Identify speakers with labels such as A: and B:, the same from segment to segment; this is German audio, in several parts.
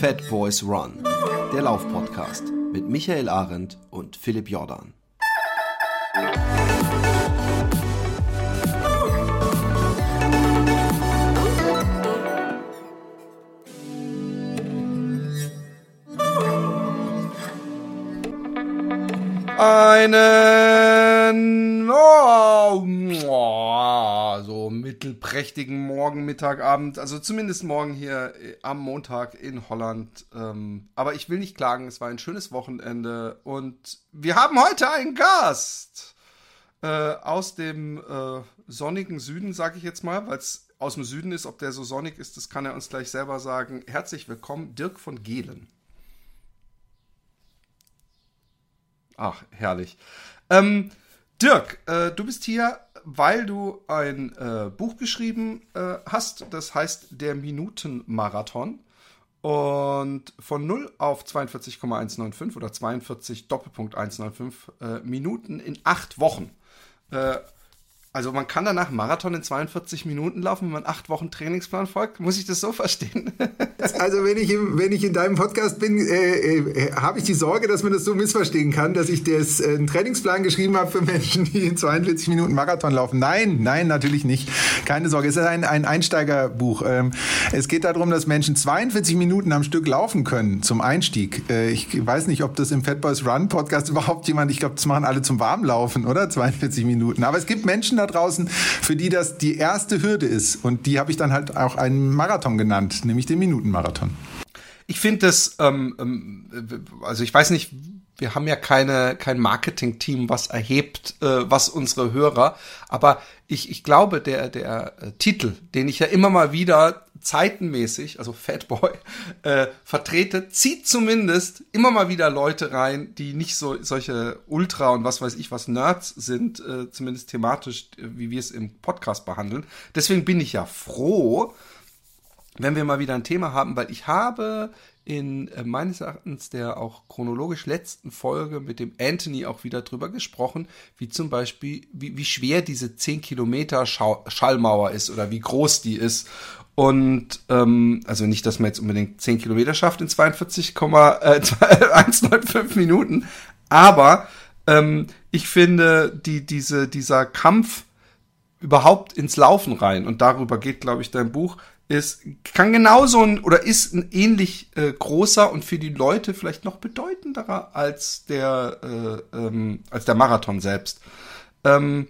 A: Fat Boys Run, der Laufpodcast mit Michael Arendt und Philipp Jordan. Einen oh, so mittelprächtigen Morgen, Mittag, Abend, also zumindest morgen hier äh, am Montag in Holland. Ähm, aber ich will nicht klagen, es war ein schönes Wochenende und wir haben heute einen Gast äh, aus dem äh, sonnigen Süden, sage ich jetzt mal, weil es aus dem Süden ist. Ob der so sonnig ist, das kann er uns gleich selber sagen. Herzlich willkommen, Dirk von Gehlen. Ach, herrlich. Ähm, Dirk, äh, du bist hier, weil du ein äh, Buch geschrieben äh, hast, das heißt Der Minutenmarathon. Und von 0 auf 42,195 oder 42 Doppelpunkt 195 äh, Minuten in acht Wochen. Also man kann danach Marathon in 42 Minuten laufen, wenn man acht Wochen Trainingsplan folgt. Muss ich das so verstehen?
B: also wenn ich, im, wenn ich in deinem Podcast bin, äh, äh, habe ich die Sorge, dass man das so missverstehen kann, dass ich das, äh, einen Trainingsplan geschrieben habe für Menschen, die in 42 Minuten Marathon laufen. Nein, nein, natürlich nicht. Keine Sorge. Es ist ein, ein Einsteigerbuch. Ähm, es geht darum, dass Menschen 42 Minuten am Stück laufen können zum Einstieg. Äh, ich weiß nicht, ob das im Fat Boys Run Podcast überhaupt jemand, ich glaube, das machen alle zum Warmlaufen, oder? 42 Minuten. Aber es gibt Menschen, da draußen, für die das die erste Hürde ist. Und die habe ich dann halt auch einen Marathon genannt, nämlich den Minutenmarathon.
A: Ich finde das, ähm, ähm, also ich weiß nicht, wir haben ja keine, kein Marketing-Team, was erhebt, äh, was unsere Hörer, aber ich, ich glaube, der, der äh, Titel, den ich ja immer mal wieder zeitenmäßig, also Fatboy, äh, vertrete, zieht zumindest immer mal wieder Leute rein, die nicht so solche Ultra und was weiß ich was Nerds sind, äh, zumindest thematisch, wie wir es im Podcast behandeln. Deswegen bin ich ja froh, wenn wir mal wieder ein Thema haben, weil ich habe in äh, meines Erachtens der auch chronologisch letzten Folge mit dem Anthony auch wieder drüber gesprochen, wie zum Beispiel, wie, wie schwer diese 10 Kilometer Schau Schallmauer ist oder wie groß die ist. Und ähm, also nicht, dass man jetzt unbedingt 10 Kilometer schafft in 42,195 äh, Minuten, aber ähm, ich finde, die, diese, dieser Kampf überhaupt ins Laufen rein, und darüber geht, glaube ich, dein Buch, ist, kann genauso ein oder ist ein ähnlich äh, großer und für die Leute vielleicht noch bedeutenderer als der, äh, ähm, als der Marathon selbst. Ähm,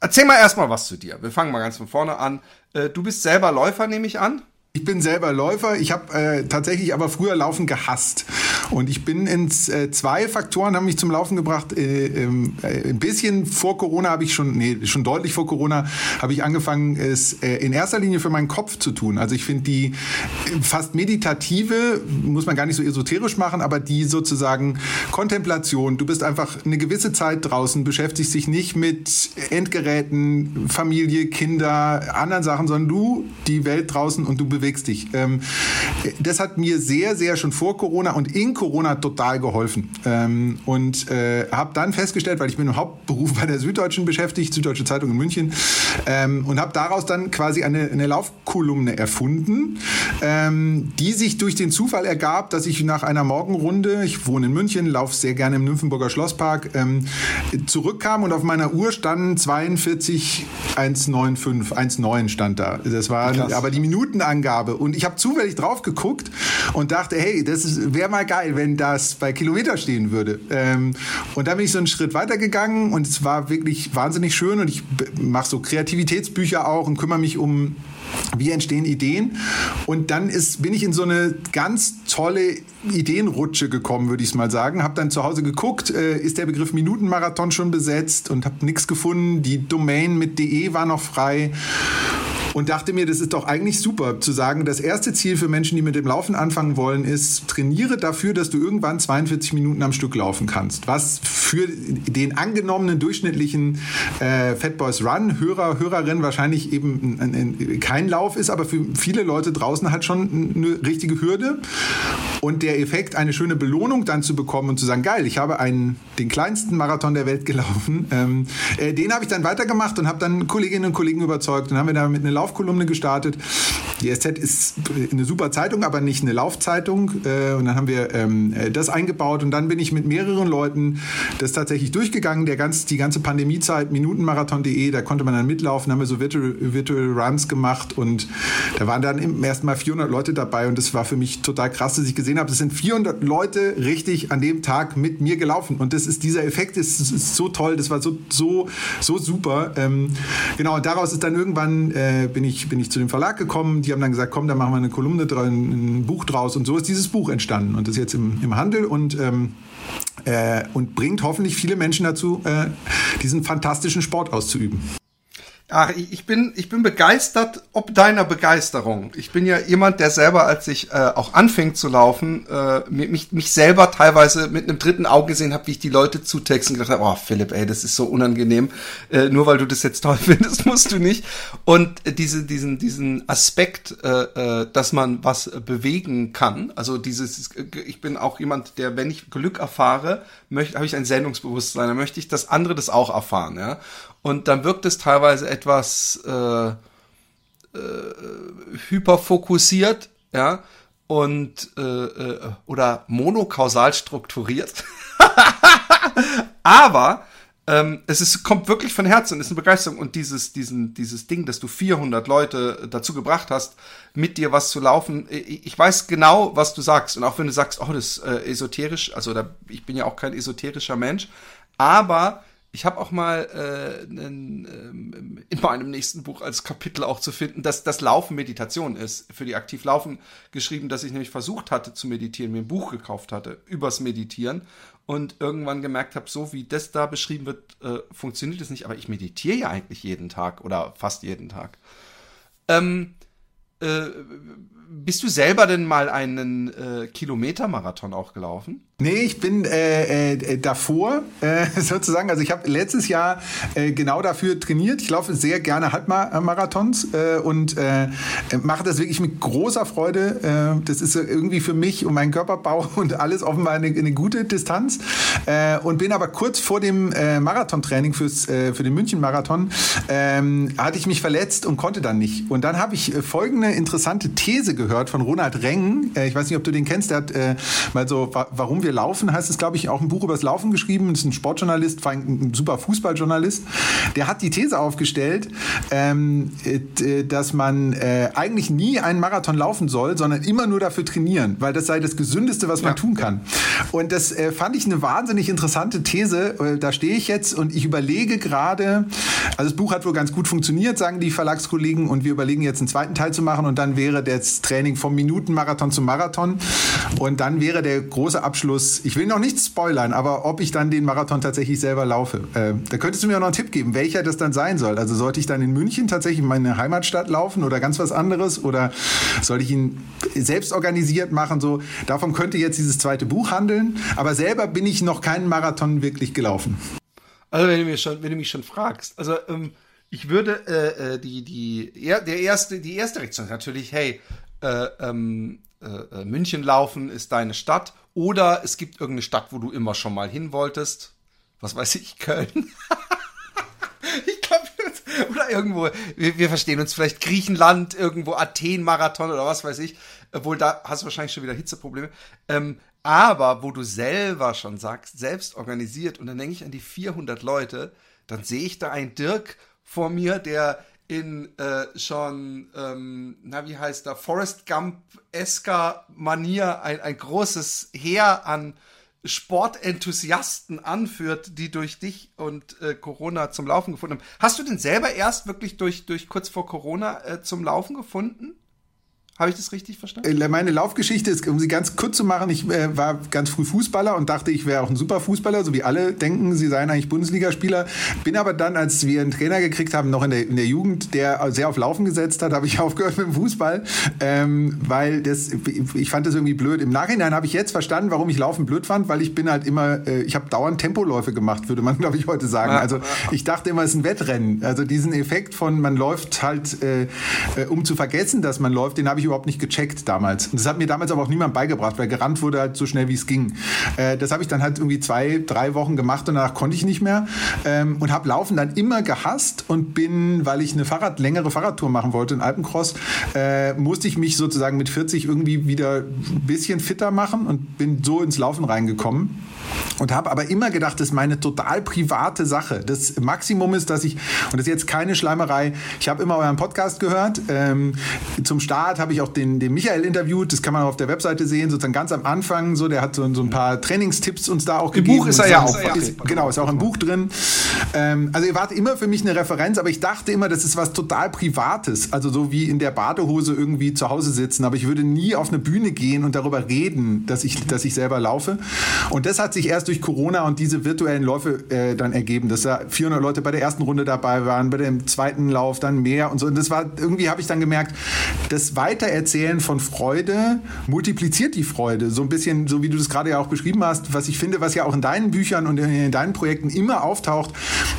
A: erzähl mal erstmal was zu dir. Wir fangen mal ganz von vorne an. Äh, du bist selber Läufer, nehme ich an.
B: Ich bin selber Läufer. Ich habe äh, tatsächlich aber früher Laufen gehasst. Und ich bin ins äh, zwei Faktoren haben mich zum Laufen gebracht. Äh, ähm, äh, ein bisschen vor Corona habe ich schon, nee, schon deutlich vor Corona habe ich angefangen, es äh, in erster Linie für meinen Kopf zu tun. Also ich finde die äh, fast meditative, muss man gar nicht so esoterisch machen, aber die sozusagen Kontemplation. Du bist einfach eine gewisse Zeit draußen, beschäftigst dich nicht mit Endgeräten, Familie, Kinder, anderen Sachen, sondern du die Welt draußen und du bewegst dich. Ähm, das hat mir sehr, sehr schon vor Corona und in Corona total geholfen. Ähm, und äh, habe dann festgestellt, weil ich bin im Hauptberuf bei der Süddeutschen beschäftigt, Süddeutsche Zeitung in München, ähm, und habe daraus dann quasi eine, eine Laufkolumne erfunden, ähm, die sich durch den Zufall ergab, dass ich nach einer Morgenrunde, ich wohne in München, laufe sehr gerne im Nymphenburger Schlosspark, ähm, zurückkam und auf meiner Uhr standen 42 195, 19 stand da. Das war Krass. aber die Minutenangabe. Und ich habe zufällig drauf geguckt und dachte, hey, das wäre mal geil geil, wenn das bei Kilometer stehen würde. Ähm, und da bin ich so einen Schritt weitergegangen und es war wirklich wahnsinnig schön und ich mache so Kreativitätsbücher auch und kümmere mich um wie entstehen Ideen? Und dann ist, bin ich in so eine ganz tolle Ideenrutsche gekommen, würde ich es mal sagen. Habe dann zu Hause geguckt, äh, ist der Begriff Minutenmarathon schon besetzt und habe nichts gefunden. Die Domain mit de war noch frei und dachte mir, das ist doch eigentlich super zu sagen, das erste Ziel für Menschen, die mit dem Laufen anfangen wollen, ist, trainiere dafür, dass du irgendwann 42 Minuten am Stück laufen kannst. Was für den angenommenen durchschnittlichen äh, Fat Boys Run Hörer, Hörerin wahrscheinlich eben ein, ein, kein Lauf ist, aber für viele Leute draußen halt schon eine richtige Hürde. Und der Effekt, eine schöne Belohnung dann zu bekommen und zu sagen, geil, ich habe einen, den kleinsten Marathon der Welt gelaufen, ähm, äh, den habe ich dann weitergemacht und habe dann Kolleginnen und Kollegen überzeugt. Dann haben wir damit eine Laufkolumne gestartet. Die SZ ist eine super Zeitung, aber nicht eine Laufzeitung. Äh, und dann haben wir ähm, äh, das eingebaut und dann bin ich mit mehreren Leuten das tatsächlich durchgegangen. Der ganz, die ganze Pandemiezeit, minutenmarathon.de, da konnte man dann mitlaufen, haben wir so Virtual, Virtual Runs gemacht und da waren dann im ersten Mal 400 Leute dabei und das war für mich total krass, dass ich gesehen habe, es sind 400 Leute richtig an dem Tag mit mir gelaufen und das ist dieser Effekt ist, ist so toll, das war so so so super. Ähm, genau und daraus ist dann irgendwann äh, bin ich bin ich zu dem Verlag gekommen, die haben dann gesagt, komm, da machen wir eine Kolumne dran, ein Buch draus und so ist dieses Buch entstanden und das ist jetzt im, im Handel und ähm, äh, und bringt hoffentlich viele Menschen dazu, äh, diesen fantastischen Sport auszuüben.
A: Ach, ich bin, ich bin begeistert ob deiner Begeisterung. Ich bin ja jemand, der selber, als ich äh, auch anfing zu laufen, äh, mich, mich selber teilweise mit einem dritten Auge gesehen habe, wie ich die Leute zutexten gedacht habe, oh Philipp, ey, das ist so unangenehm. Äh, nur weil du das jetzt toll findest, musst du nicht. Und äh, diese, diesen, diesen Aspekt, äh, äh, dass man was bewegen kann, also dieses, ich bin auch jemand, der, wenn ich Glück erfahre, möchte, habe ich ein Sendungsbewusstsein, dann möchte ich, dass andere das auch erfahren, ja. Und dann wirkt es teilweise etwas äh, äh, hyperfokussiert, ja, und äh, äh, oder monokausal strukturiert. Aber ähm, es ist, kommt wirklich von Herzen und ist eine Begeisterung. Und dieses, diesen, dieses Ding, dass du 400 Leute dazu gebracht hast, mit dir was zu laufen, ich, weiß genau, was du sagst. Und auch wenn du sagst, oh, das ist äh, esoterisch, also da, ich bin ja auch kein esoterischer Mensch, aber ich habe auch mal äh, einen, ähm, in meinem nächsten Buch als Kapitel auch zu finden, dass das Laufen Meditation ist. Für die aktiv Laufen geschrieben, dass ich nämlich versucht hatte zu meditieren, mir ein Buch gekauft hatte übers Meditieren und irgendwann gemerkt habe, so wie das da beschrieben wird, äh, funktioniert es nicht. Aber ich meditiere ja eigentlich jeden Tag oder fast jeden Tag. Ähm, äh, bist du selber denn mal einen äh, Kilometermarathon auch gelaufen?
B: Nee, ich bin äh, äh, davor äh, sozusagen. Also ich habe letztes Jahr äh, genau dafür trainiert. Ich laufe sehr gerne Halbmarathons äh, und äh, mache das wirklich mit großer Freude. Äh, das ist irgendwie für mich und meinen Körperbau und alles offenbar eine, eine gute Distanz. Äh, und bin aber kurz vor dem äh, Marathontraining fürs äh, für den München-Marathon ähm, hatte ich mich verletzt und konnte dann nicht. Und dann habe ich äh, interessante These gehört von Ronald Reng. Äh, ich weiß nicht, ob du den kennst. Der hat äh, mal so, warum wir wir laufen, heißt es, glaube ich, auch ein Buch über das Laufen geschrieben. Das ist ein Sportjournalist, vor allem ein super Fußballjournalist. Der hat die These aufgestellt, ähm, äh, dass man äh, eigentlich nie einen Marathon laufen soll, sondern immer nur dafür trainieren, weil das sei das Gesündeste, was man ja. tun kann. Und das äh, fand ich eine wahnsinnig interessante These. Äh, da stehe ich jetzt und ich überlege gerade, also das Buch hat wohl ganz gut funktioniert, sagen die Verlagskollegen, und wir überlegen jetzt einen zweiten Teil zu machen und dann wäre das Training vom Minutenmarathon zum Marathon und dann wäre der große Abschluss Schluss, ich will noch nichts spoilern, aber ob ich dann den Marathon tatsächlich selber laufe. Äh, da könntest du mir auch noch einen Tipp geben, welcher das dann sein soll. Also sollte ich dann in München tatsächlich in meine Heimatstadt laufen oder ganz was anderes oder soll ich ihn selbst organisiert machen? So, davon könnte jetzt dieses zweite Buch handeln, aber selber bin ich noch keinen Marathon wirklich gelaufen.
A: Also wenn du, mir schon, wenn du mich schon fragst, also ähm, ich würde äh, äh die die der erste die erste Reaktion ist natürlich, hey, äh, ähm, äh, äh, München laufen ist deine Stadt oder es gibt irgendeine Stadt, wo du immer schon mal hin wolltest. Was weiß ich, Köln. ich glaube, oder irgendwo, wir, wir, verstehen uns vielleicht Griechenland, irgendwo Athen-Marathon oder was weiß ich. Obwohl, da hast du wahrscheinlich schon wieder Hitzeprobleme. Ähm, aber wo du selber schon sagst, selbst organisiert, und dann denke ich an die 400 Leute, dann sehe ich da einen Dirk vor mir, der in äh, schon, ähm, na wie heißt da, Forrest Gump-esker Manier ein, ein großes Heer an Sportenthusiasten anführt, die durch dich und äh, Corona zum Laufen gefunden haben. Hast du denn selber erst wirklich durch, durch kurz vor Corona äh, zum Laufen gefunden? Habe ich das richtig verstanden?
B: Äh, meine Laufgeschichte ist, um sie ganz kurz zu machen, ich äh, war ganz früh Fußballer und dachte, ich wäre auch ein super Fußballer, so wie alle denken, sie seien eigentlich Bundesligaspieler. Bin aber dann, als wir einen Trainer gekriegt haben, noch in der, in der Jugend, der sehr auf Laufen gesetzt hat, habe ich aufgehört mit dem Fußball, ähm, weil das, ich fand das irgendwie blöd. Im Nachhinein habe ich jetzt verstanden, warum ich Laufen blöd fand, weil ich bin halt immer, äh, ich habe dauernd Tempoläufe gemacht, würde man, glaube ich, heute sagen. Also ich dachte immer, es ist ein Wettrennen. Also diesen Effekt von, man läuft halt, äh, äh um zu vergessen, dass man läuft, den habe ich überhaupt nicht gecheckt damals. Und das hat mir damals aber auch niemand beigebracht, weil gerannt wurde halt so schnell, wie es ging. Äh, das habe ich dann halt irgendwie zwei, drei Wochen gemacht und danach konnte ich nicht mehr. Ähm, und habe Laufen dann immer gehasst und bin, weil ich eine Fahrrad, längere Fahrradtour machen wollte, in Alpencross, äh, musste ich mich sozusagen mit 40 irgendwie wieder ein bisschen fitter machen und bin so ins Laufen reingekommen und habe aber immer gedacht, das ist meine total private Sache. Das Maximum ist, dass ich, und das ist jetzt keine Schleimerei, ich habe immer euren Podcast gehört. Ähm, zum Start habe ich auch den, den Michael interviewt, das kann man auf der Webseite sehen, sozusagen ganz am Anfang, so, der hat so, so ein paar Trainingstipps uns da auch Im gegeben.
A: Im Buch ist er ja auch.
B: Ist, genau, ist auch im Buch drin. Ähm, also ihr wart immer für mich eine Referenz, aber ich dachte immer, das ist was total Privates, also so wie in der Badehose irgendwie zu Hause sitzen, aber ich würde nie auf eine Bühne gehen und darüber reden, dass ich, dass ich selber laufe. Und das hat sich erst durch Corona und diese virtuellen Läufe äh, dann ergeben, dass da 400 Leute bei der ersten Runde dabei waren, bei dem zweiten Lauf dann mehr und so. Und das war, irgendwie habe ich dann gemerkt, das Weitererzählen von Freude multipliziert die Freude. So ein bisschen, so wie du das gerade ja auch beschrieben hast, was ich finde, was ja auch in deinen Büchern und in deinen Projekten immer auftaucht,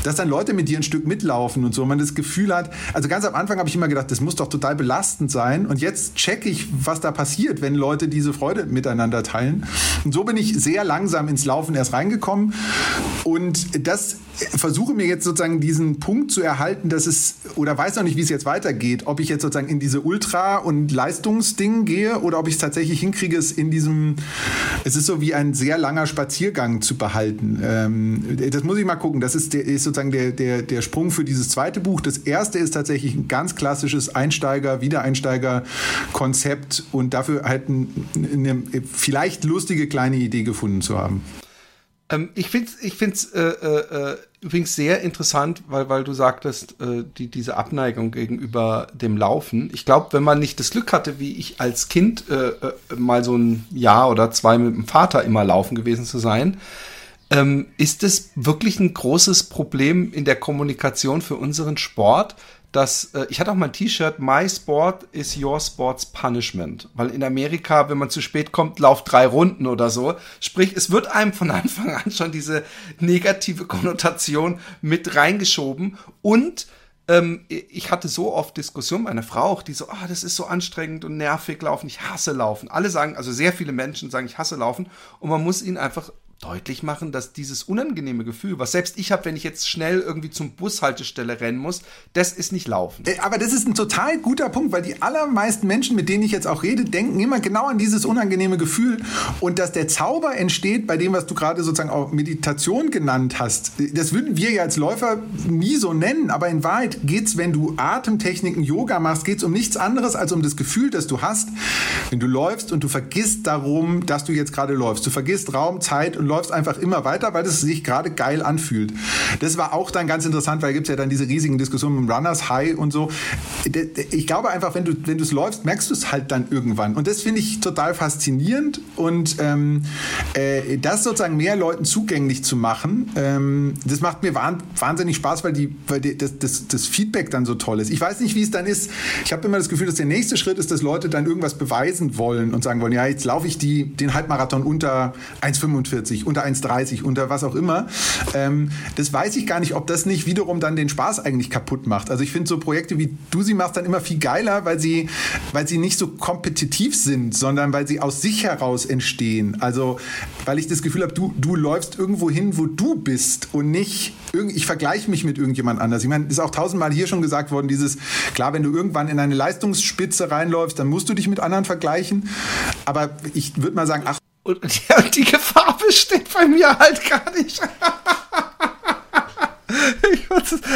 B: dass dann Leute mit dir ein Stück mitlaufen und so. Man das Gefühl hat, also ganz am Anfang habe ich immer gedacht, das muss doch total belastend sein. Und jetzt checke ich, was da passiert, wenn Leute diese Freude miteinander teilen. Und so bin ich sehr langsam ins Laufen erst reingekommen. Und das versuche mir jetzt sozusagen diesen Punkt zu erhalten, dass es, oder weiß noch nicht, wie es jetzt weitergeht, ob ich jetzt sozusagen in diese Ultra- und Leistungsding gehe oder ob ich es tatsächlich hinkriege, es in diesem, es ist so wie ein sehr langer Spaziergang zu behalten. Ähm, das muss ich mal gucken. Das ist, ist sozusagen der, der, der Sprung für dieses zweite Buch. Das erste ist tatsächlich ein ganz klassisches Einsteiger-, Wiedereinsteiger-Konzept und dafür halt eine, eine vielleicht lustige kleine Idee gefunden zu haben.
A: Ich finde es ich find's, äh, äh, übrigens sehr interessant, weil, weil du sagtest, äh, die, diese Abneigung gegenüber dem Laufen. Ich glaube, wenn man nicht das Glück hatte, wie ich als Kind äh, äh, mal so ein Jahr oder zwei mit dem Vater immer laufen gewesen zu sein, ähm, ist es wirklich ein großes Problem in der Kommunikation für unseren Sport, dass äh, ich hatte auch mal ein T-Shirt, My Sport is Your Sports Punishment. Weil in Amerika, wenn man zu spät kommt, lauft drei Runden oder so. Sprich, es wird einem von Anfang an schon diese negative Konnotation mit reingeschoben. Und ähm, ich hatte so oft Diskussionen mit einer Frau, auch die so, ah, das ist so anstrengend und nervig laufen, ich hasse laufen. Alle sagen, also sehr viele Menschen sagen, ich hasse laufen. Und man muss ihnen einfach deutlich machen, dass dieses unangenehme Gefühl, was selbst ich habe, wenn ich jetzt schnell irgendwie zum Bushaltestelle rennen muss, das ist nicht laufen.
B: Äh, aber das ist ein total guter Punkt, weil die allermeisten Menschen, mit denen ich jetzt auch rede, denken immer genau an dieses unangenehme Gefühl und dass der Zauber entsteht bei dem, was du gerade sozusagen auch Meditation genannt hast. Das würden wir ja als Läufer nie so nennen, aber in Wahrheit geht es, wenn du Atemtechniken, Yoga machst, geht es um nichts anderes als um das Gefühl, das du hast, wenn du läufst und du vergisst darum, dass du jetzt gerade läufst. Du vergisst Raum, Zeit und läufst einfach immer weiter, weil es sich gerade geil anfühlt. Das war auch dann ganz interessant, weil es ja dann diese riesigen Diskussionen mit Runners High und so. Ich glaube einfach, wenn du wenn es läufst, merkst du es halt dann irgendwann. Und das finde ich total faszinierend und ähm, äh, das sozusagen mehr Leuten zugänglich zu machen, ähm, das macht mir wahnsinnig Spaß, weil, die, weil die, das, das, das Feedback dann so toll ist. Ich weiß nicht, wie es dann ist. Ich habe immer das Gefühl, dass der nächste Schritt ist, dass Leute dann irgendwas beweisen wollen und sagen wollen, ja, jetzt laufe ich die, den Halbmarathon unter 1,45 unter 1,30, unter was auch immer. Ähm, das weiß ich gar nicht, ob das nicht wiederum dann den Spaß eigentlich kaputt macht. Also ich finde so Projekte wie du sie machst dann immer viel geiler, weil sie, weil sie nicht so kompetitiv sind, sondern weil sie aus sich heraus entstehen. Also weil ich das Gefühl habe, du, du läufst irgendwo hin, wo du bist und nicht, ich vergleiche mich mit irgendjemand anders. Ich meine, ist auch tausendmal hier schon gesagt worden, dieses, klar, wenn du irgendwann in eine Leistungsspitze reinläufst, dann musst du dich mit anderen vergleichen. Aber ich würde mal sagen, ach,
A: und ja, die Gefahr besteht bei mir halt gar nicht.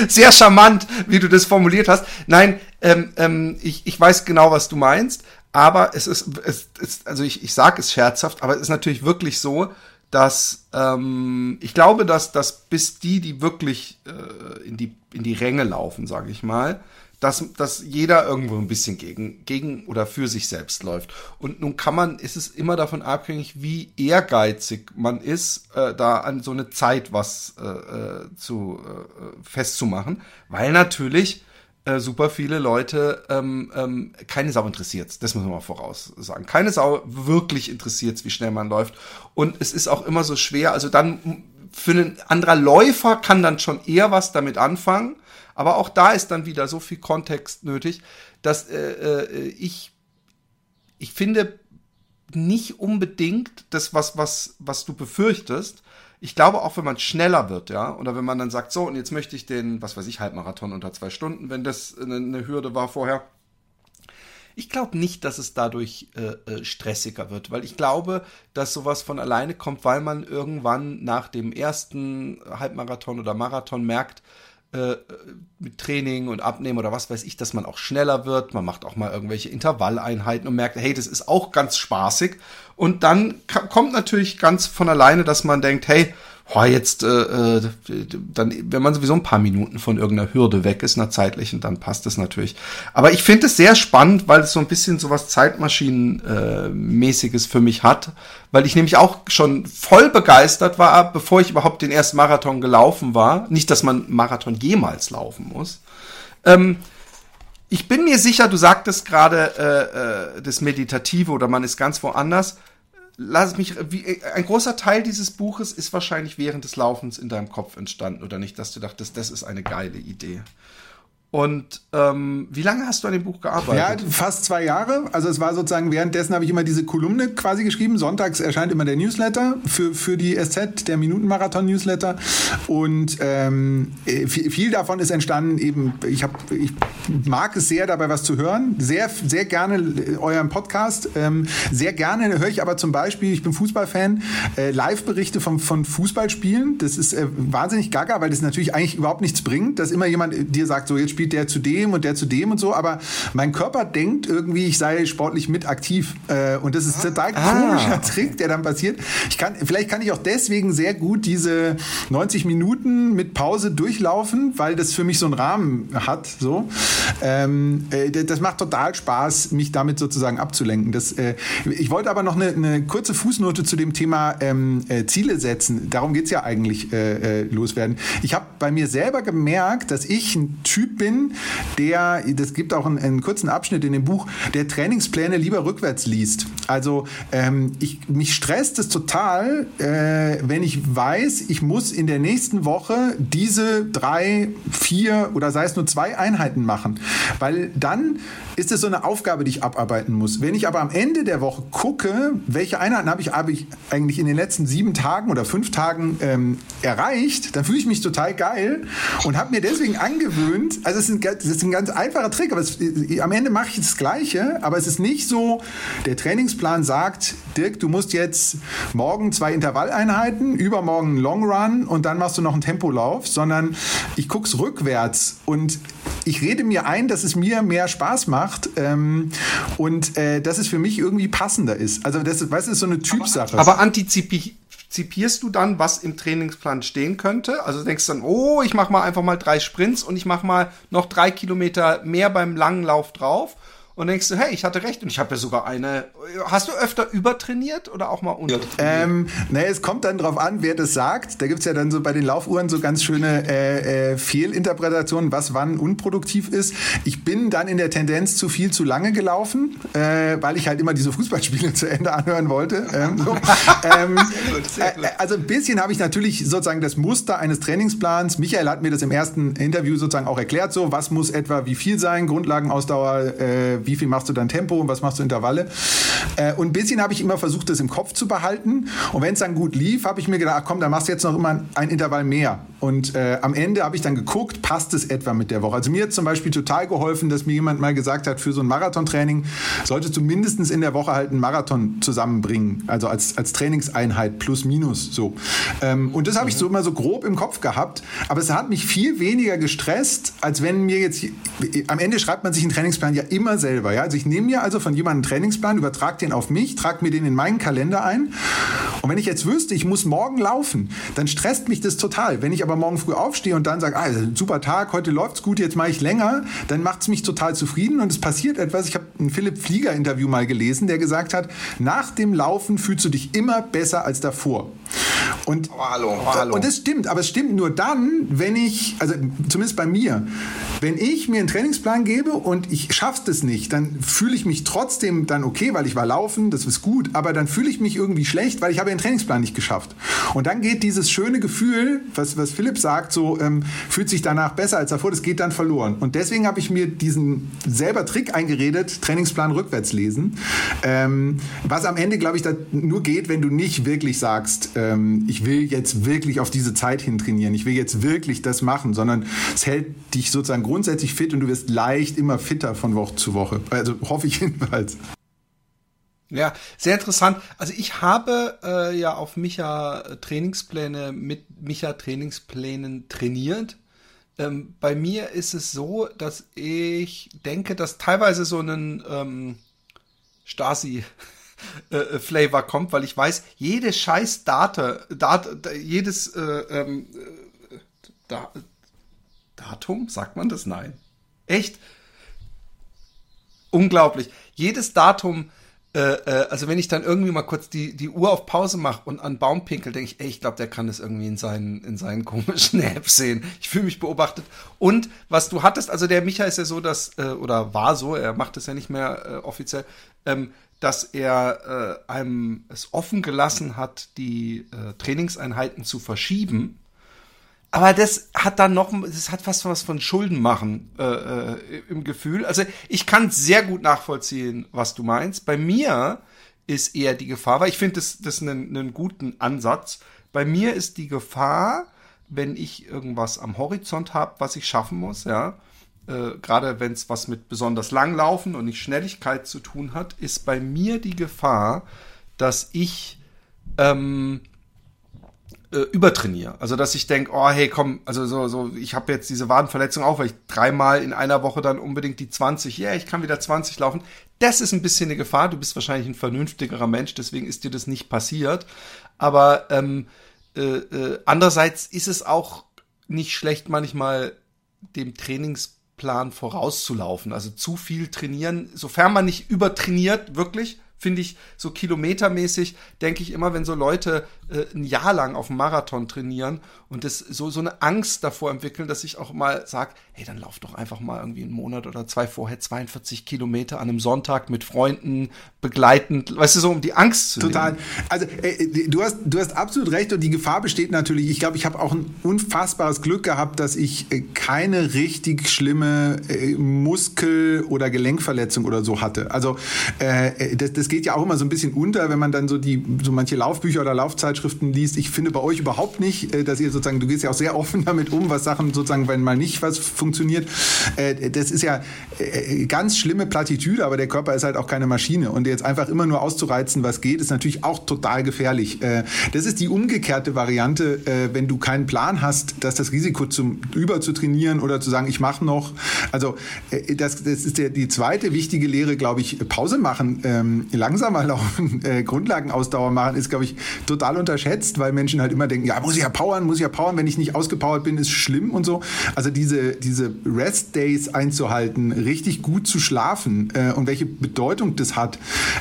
A: sehr charmant, wie du das formuliert hast. Nein, ähm, ähm, ich, ich weiß genau, was du meinst, aber es ist, es ist also ich, ich sage es scherzhaft, aber es ist natürlich wirklich so, dass ähm, ich glaube, dass, dass bis die, die wirklich äh, in, die, in die Ränge laufen, sage ich mal, dass, dass jeder irgendwo ein bisschen gegen, gegen oder für sich selbst läuft. Und nun kann man, ist es immer davon abhängig, wie ehrgeizig man ist, äh, da an so eine Zeit was äh, äh zu äh, festzumachen, weil natürlich äh, super viele Leute ähm, ähm, keine Sau interessiert. Das muss man mal voraus sagen. Keine Sau wirklich interessiert, wie schnell man läuft. Und es ist auch immer so schwer. Also dann für einen anderer Läufer kann dann schon eher was damit anfangen aber auch da ist dann wieder so viel Kontext nötig, dass äh, äh, ich ich finde nicht unbedingt das, was, was, was du befürchtest. Ich glaube auch, wenn man schneller wird, ja, oder wenn man dann sagt, so, und jetzt möchte ich den, was weiß ich, Halbmarathon unter zwei Stunden, wenn das eine, eine Hürde war vorher. Ich glaube nicht, dass es dadurch äh, äh, stressiger wird, weil ich glaube, dass sowas von alleine kommt, weil man irgendwann nach dem ersten Halbmarathon oder Marathon merkt, äh, mit Training und Abnehmen oder was weiß ich, dass man auch schneller wird. Man macht auch mal irgendwelche Intervalleinheiten und merkt, hey, das ist auch ganz spaßig. Und dann kommt natürlich ganz von alleine, dass man denkt, hey, oh, jetzt, äh, äh, dann, wenn man sowieso ein paar Minuten von irgendeiner Hürde weg ist, einer zeitlichen, dann passt es natürlich. Aber ich finde es sehr spannend, weil es so ein bisschen so was Zeitmaschinenmäßiges für mich hat, weil ich nämlich auch schon voll begeistert war, bevor ich überhaupt den ersten Marathon gelaufen war. Nicht, dass man Marathon jemals laufen muss. Ähm, ich bin mir sicher, du sagtest gerade äh, äh, das Meditative oder man ist ganz woanders lass mich, wie, ein großer Teil dieses Buches ist wahrscheinlich während des Laufens in deinem Kopf entstanden, oder nicht, dass du dachtest, das ist eine geile Idee. Und ähm, wie lange hast du an dem Buch gearbeitet?
B: Ja, fast zwei Jahre. Also es war sozusagen, währenddessen habe ich immer diese Kolumne quasi geschrieben. Sonntags erscheint immer der Newsletter für, für die SZ, der Minutenmarathon-Newsletter. Und ähm, viel, viel, davon ist entstanden eben, ich, hab, ich mag es sehr, dabei was zu hören. Sehr, sehr gerne euren Podcast. Ähm, sehr gerne höre ich aber zum Beispiel, ich bin Fußballfan, äh, Live-Berichte von, von Fußballspielen. Das ist äh, wahnsinnig gaga, weil das natürlich eigentlich überhaupt nichts bringt, dass immer jemand dir sagt, so jetzt spielt spielt der zu dem und der zu dem und so, aber mein Körper denkt irgendwie, ich sei sportlich mit aktiv. Äh, und das ist ein total ah. komischer Trick, der dann passiert. Ich kann, vielleicht kann ich auch deswegen sehr gut diese 90 Minuten mit Pause durchlaufen, weil das für mich so einen Rahmen hat. So. Ähm, äh, das macht total Spaß, mich damit sozusagen abzulenken. Das, äh, ich wollte aber noch eine, eine, kurze Fußnote zu dem Thema ähm, äh, Ziele setzen. Darum geht es ja eigentlich äh, äh, loswerden. Ich habe bei mir selber gemerkt, dass ich ein Typ bin, bin, der, das gibt auch einen, einen, kurzen Abschnitt in dem Buch, der Trainingspläne lieber rückwärts liest. Also ähm, ich, mich stresst es total, äh, wenn ich weiß, ich muss in der nächsten Woche diese drei, vier oder sei es nur zwei Einheiten machen. Weil dann ist es so eine Aufgabe, die ich abarbeiten muss. Wenn ich aber am Ende der Woche gucke, welche Einheiten habe ich, habe ich eigentlich in den letzten sieben Tagen oder fünf Tagen ähm, erreicht, dann fühle ich mich total geil und habe mir deswegen angewöhnt, also es ist, ein, das ist ein ganz einfacher Trick, aber es, am Ende mache ich das Gleiche, aber es ist nicht so, der Trainingsplan sagt, Dirk, du musst jetzt morgen zwei Intervalleinheiten, übermorgen einen Long Run und dann machst du noch einen Tempolauf, sondern ich gucke es rückwärts und ich rede mir ein, dass es mir mehr Spaß macht ähm, und äh, dass es für mich irgendwie passender ist. Also das, weißt du, ist so eine Typsache.
A: Aber, aber antizipierst du dann, was im Trainingsplan stehen könnte? Also denkst du dann, oh, ich mache mal einfach mal drei Sprints und ich mache mal noch drei Kilometer mehr beim langen Lauf drauf und denkst du, hey, ich hatte recht und ich habe ja sogar eine. Hast du öfter übertrainiert oder auch mal untertrainiert?
B: Ähm, naja, es kommt dann drauf an, wer das sagt. Da gibt's ja dann so bei den Laufuhren so ganz schöne äh, äh, Fehlinterpretationen, was wann unproduktiv ist. Ich bin dann in der Tendenz zu viel zu lange gelaufen, äh, weil ich halt immer diese Fußballspiele zu Ende anhören wollte. Ähm, so. ähm, äh, also ein bisschen habe ich natürlich sozusagen das Muster eines Trainingsplans. Michael hat mir das im ersten Interview sozusagen auch erklärt, so was muss etwa wie viel sein, Grundlagenausdauer, äh, wie viel machst du dann Tempo und was machst du Intervalle. Äh, und ein bisschen habe ich immer versucht, das im Kopf zu behalten. Und wenn es dann gut lief, habe ich mir gedacht, ach komm, dann machst du jetzt noch immer ein Intervall mehr. Und äh, am Ende habe ich dann geguckt, passt es etwa mit der Woche. Also mir hat zum Beispiel total geholfen, dass mir jemand mal gesagt hat, für so ein Marathontraining solltest du mindestens in der Woche halt einen Marathon zusammenbringen. Also als, als Trainingseinheit plus minus so. Ähm, und das habe ich so immer so grob im Kopf gehabt. Aber es hat mich viel weniger gestresst, als wenn mir jetzt, am Ende schreibt man sich einen Trainingsplan ja immer selbst selber. Ja? Also ich nehme mir also von jemandem einen Trainingsplan, übertrage den auf mich, trage mir den in meinen Kalender ein. Und wenn ich jetzt wüsste, ich muss morgen laufen, dann stresst mich das total. Wenn ich aber morgen früh aufstehe und dann sage, ah, super Tag, heute läuft's gut, jetzt mache ich länger, dann macht es mich total zufrieden und es passiert etwas. Ich habe ein Philipp Flieger Interview mal gelesen, der gesagt hat, nach dem Laufen fühlst du dich immer besser als davor. Und, oh, hallo, oh, hallo. und das stimmt, aber es stimmt nur dann, wenn ich, also zumindest bei mir, wenn ich mir einen Trainingsplan gebe und ich schaffe es nicht, dann fühle ich mich trotzdem dann okay, weil ich war laufen, das ist gut, aber dann fühle ich mich irgendwie schlecht, weil ich habe den Trainingsplan nicht geschafft. Und dann geht dieses schöne Gefühl, was, was Philipp sagt, so ähm, fühlt sich danach besser als davor, das geht dann verloren. Und deswegen habe ich mir diesen selber Trick eingeredet, Trainingsplan rückwärts lesen, ähm, was am Ende, glaube ich, nur geht, wenn du nicht wirklich sagst, ähm, ich will jetzt wirklich auf diese Zeit hin trainieren, ich will jetzt wirklich das machen, sondern es hält dich sozusagen grundsätzlich fit und du wirst leicht immer fitter von Woche zu Woche. Also hoffe ich jedenfalls.
A: Ja, sehr interessant. Also ich habe äh, ja auf Micha Trainingspläne mit Micha Trainingsplänen trainiert. Ähm, bei mir ist es so, dass ich denke, dass teilweise so ein ähm, Stasi äh, äh, Flavor kommt, weil ich weiß, jede scheiß Data, Data jedes äh, ähm, äh, da, Datum, sagt man das? Nein. Echt? Unglaublich. Jedes Datum äh, äh, also wenn ich dann irgendwie mal kurz die, die Uhr auf Pause mache und an Baum pinkel, denke ich, ey, ich glaube, der kann das irgendwie in seinen, in seinen komischen Apps sehen. Ich fühle mich beobachtet. Und was du hattest, also der Micha ist ja so, dass, äh, oder war so, er macht es ja nicht mehr äh, offiziell, ähm, dass er äh, einem es offen gelassen hat, die äh, Trainingseinheiten zu verschieben aber das hat dann noch, das hat fast was von Schulden machen äh, äh, im Gefühl. Also ich kann sehr gut nachvollziehen, was du meinst. Bei mir ist eher die Gefahr, weil ich finde das, das einen, einen guten Ansatz. Bei mir ist die Gefahr, wenn ich irgendwas am Horizont habe, was ich schaffen muss, ja, äh, gerade wenn es was mit besonders Langlaufen und nicht Schnelligkeit zu tun hat, ist bei mir die Gefahr, dass ich ähm, äh, übertrainiere. Also dass ich denke, oh hey, komm, also so, so, ich habe jetzt diese Wadenverletzung auch, weil ich dreimal in einer Woche dann unbedingt die 20, ja, yeah, ich kann wieder 20 laufen. Das ist ein bisschen eine Gefahr. Du bist wahrscheinlich ein vernünftigerer Mensch, deswegen ist dir das nicht passiert. Aber ähm, äh, äh, andererseits ist es auch nicht schlecht, manchmal dem Trainingsplan vorauszulaufen. Also zu viel trainieren, sofern man nicht übertrainiert, wirklich, finde ich, so kilometermäßig, denke ich immer, wenn so Leute äh, ein Jahr lang auf dem Marathon trainieren und das so, so eine Angst davor entwickeln, dass ich auch mal sage, hey, dann lauf doch einfach mal irgendwie einen Monat oder zwei vorher 42 Kilometer an einem Sonntag mit Freunden begleitend, weißt du, so um die Angst zu
B: Total. Nehmen. Also äh, du, hast, du hast absolut recht und die Gefahr besteht natürlich, ich glaube, ich habe auch ein unfassbares Glück gehabt, dass ich äh, keine richtig schlimme äh, Muskel- oder Gelenkverletzung oder so hatte. Also äh, das, das geht ja auch immer so ein bisschen unter, wenn man dann so die so manche Laufbücher oder Laufzeitschriften liest. Ich finde bei euch überhaupt nicht, äh, dass ihr sozusagen, du gehst ja auch sehr offen damit um, was Sachen sozusagen, wenn mal nicht was funktioniert. Äh, das ist ja äh, ganz schlimme Plattitüde, aber der Körper ist halt auch keine Maschine. Und jetzt einfach immer nur auszureizen, was geht, ist natürlich auch total gefährlich. Das ist die umgekehrte Variante, wenn du keinen Plan hast, dass das Risiko zum über zu trainieren oder zu sagen, ich mache noch. Also das, das ist der, die zweite wichtige Lehre, glaube ich, Pause machen, ähm, langsamer laufen, Grundlagenausdauer machen, ist, glaube ich, total unterschätzt, weil Menschen halt immer denken, ja, muss ich ja powern, muss ich ja powern, wenn ich nicht ausgepowert bin, ist schlimm und so. Also diese, diese Rest-Days einzuhalten, richtig gut zu schlafen äh, und welche Bedeutung das hat,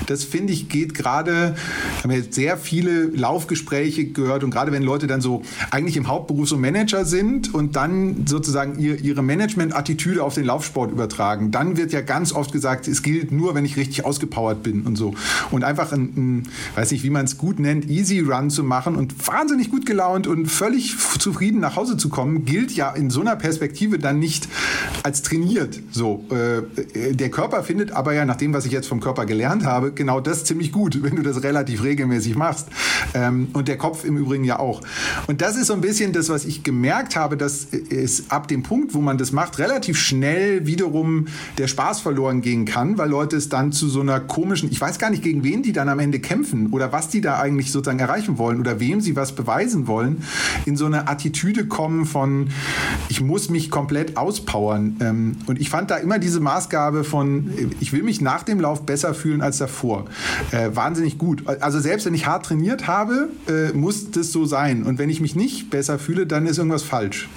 B: das finde ich geht gerade, haben wir jetzt sehr viele Laufgespräche gehört und gerade wenn Leute dann so eigentlich im Hauptberuf so Manager sind und dann sozusagen ihr, ihre Management-Attitüde auf den Laufsport übertragen, dann wird ja ganz oft gesagt, es gilt nur, wenn ich richtig ausgepowert bin und so. Und einfach ein, ein weiß nicht, wie man es gut nennt, Easy Run zu machen und wahnsinnig gut gelaunt und völlig zufrieden nach Hause zu kommen, gilt ja in so einer Perspektive dann nicht als trainiert. So, äh, der Körper findet aber ja nach dem, was ich jetzt vom Körper gelernt habe, genau das ziemlich gut, wenn du das relativ regelmäßig machst. Ähm, und der Kopf im Übrigen ja auch. Und das ist so ein bisschen das, was ich gemerkt habe, dass es ab dem Punkt, wo man das macht, relativ schnell wiederum der Spaß verloren gehen kann, weil Leute es dann zu so einer komischen, ich weiß gar nicht, gegen wen die dann am Ende kämpfen oder was die da eigentlich sozusagen erreichen wollen oder wem sie was beweisen wollen, in so eine Attitüde kommen von, ich muss mich komplett auspowern. Ähm, und ich fand da immer diese Maßgabe von, ich will mich nach dem Lauf besser fühlen als davor. Äh, wahnsinnig gut. Also selbst wenn ich hart trainiert habe, äh, muss das so sein. Und wenn ich mich nicht besser fühle, dann ist irgendwas falsch.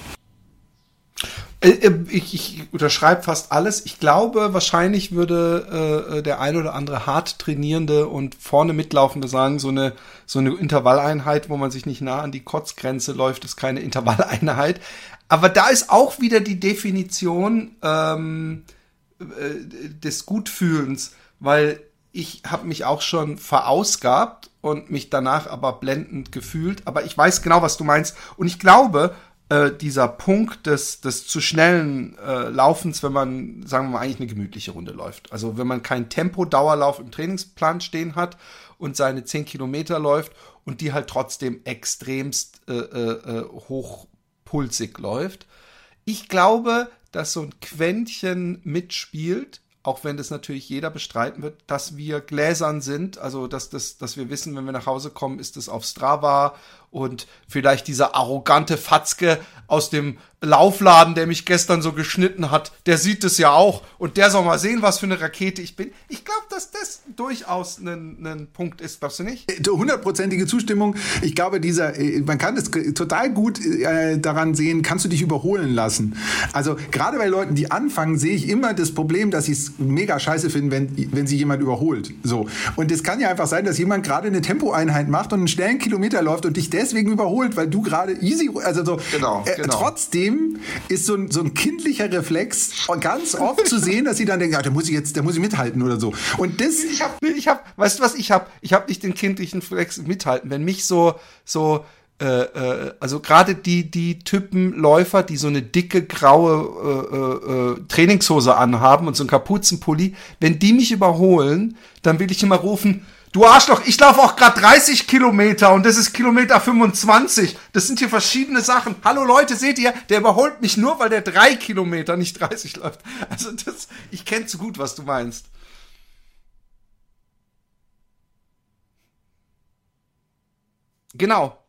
A: Äh, äh, ich, ich unterschreibe fast alles. Ich glaube, wahrscheinlich würde äh, der ein oder andere hart trainierende und vorne mitlaufende sagen, so eine, so eine Intervalleinheit, wo man sich nicht nah an die Kotzgrenze läuft, ist keine Intervalleinheit. Aber da ist auch wieder die Definition ähm, äh, des Gutfühlens, weil ich habe mich auch schon verausgabt und mich danach aber blendend gefühlt. Aber ich weiß genau, was du meinst. Und ich glaube, äh, dieser Punkt des, des zu schnellen äh, Laufens, wenn man, sagen wir mal, eigentlich eine gemütliche Runde läuft. Also wenn man keinen Tempo-Dauerlauf im Trainingsplan stehen hat und seine 10 Kilometer läuft und die halt trotzdem extremst äh, äh, äh hochpulsig läuft. Ich glaube, dass so ein Quäntchen mitspielt, auch wenn das natürlich jeder bestreiten wird, dass wir gläsern sind, also dass, das, dass wir wissen, wenn wir nach Hause kommen, ist es auf Strava und vielleicht dieser arrogante Fatzke aus dem Laufladen, der mich gestern so geschnitten hat, der sieht es ja auch und der soll mal sehen, was für eine Rakete ich bin. Ich glaube, dass das durchaus ein, ein Punkt ist, glaubst du nicht?
B: Äh, hundertprozentige Zustimmung. Ich glaube, dieser, äh, man kann es total gut äh, daran sehen, kannst du dich überholen lassen. Also gerade bei Leuten, die anfangen, sehe ich immer das Problem, dass sie es mega scheiße finden, wenn, wenn sie jemand überholt. So. Und es kann ja einfach sein, dass jemand gerade eine Tempoeinheit macht und einen schnellen Kilometer läuft und dich deswegen überholt, weil du gerade easy, also so. Genau, äh, genau. Trotzdem ist so ein, so ein kindlicher Reflex ganz oft zu sehen, dass sie dann denken, ja, da muss ich jetzt, da muss ich mithalten oder so. Und das.
A: Ich hab, ich hab, weißt du was ich hab? Ich hab nicht den kindlichen Reflex mithalten. Wenn mich so, so, äh, äh, also gerade die die Typen Läufer, die so eine dicke graue äh, äh, äh, Trainingshose anhaben und so einen Kapuzenpulli, wenn die mich überholen, dann will ich immer rufen, Du Arschloch, ich laufe auch gerade 30 Kilometer und das ist Kilometer 25. Das sind hier verschiedene Sachen. Hallo Leute, seht ihr, der überholt mich nur, weil der drei Kilometer, nicht 30 läuft. Also das, ich kenne zu gut, was du meinst. Genau.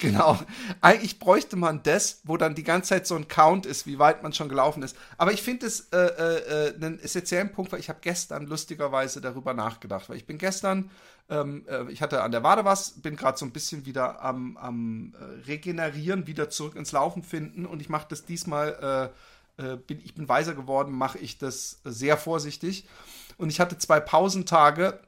A: Genau. Eigentlich bräuchte man das, wo dann die ganze Zeit so ein Count ist, wie weit man schon gelaufen ist. Aber ich finde es äh, äh, äh, einen essentiellen Punkt, weil ich habe gestern lustigerweise darüber nachgedacht. Weil ich bin gestern, ähm, äh, ich hatte an der Wade was, bin gerade so ein bisschen wieder am, am äh, Regenerieren, wieder zurück ins Laufen finden. Und ich mache das diesmal, äh, bin, ich bin weiser geworden, mache ich das sehr vorsichtig. Und ich hatte zwei Pausentage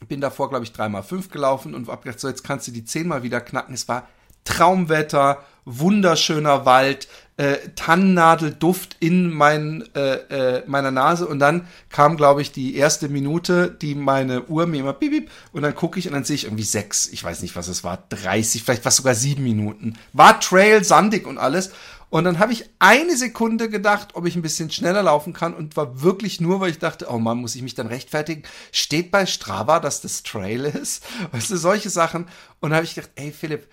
A: bin davor, glaube ich, dreimal fünf gelaufen und hab gedacht, so jetzt kannst du die zehnmal wieder knacken. Es war Traumwetter, wunderschöner Wald, äh, Tannennadelduft in mein, äh, äh, meiner Nase und dann kam, glaube ich, die erste Minute, die meine Uhr mir immer bip, bip, und dann gucke ich und dann sehe ich irgendwie sechs, ich weiß nicht, was es war, 30, vielleicht was sogar sieben Minuten. War Trail, sandig und alles und dann habe ich eine Sekunde gedacht, ob ich ein bisschen schneller laufen kann und war wirklich nur, weil ich dachte, oh Mann, muss ich mich dann rechtfertigen? Steht bei Strava, dass das Trail ist? Weißt du, solche Sachen. Und da habe ich gedacht, ey Philipp,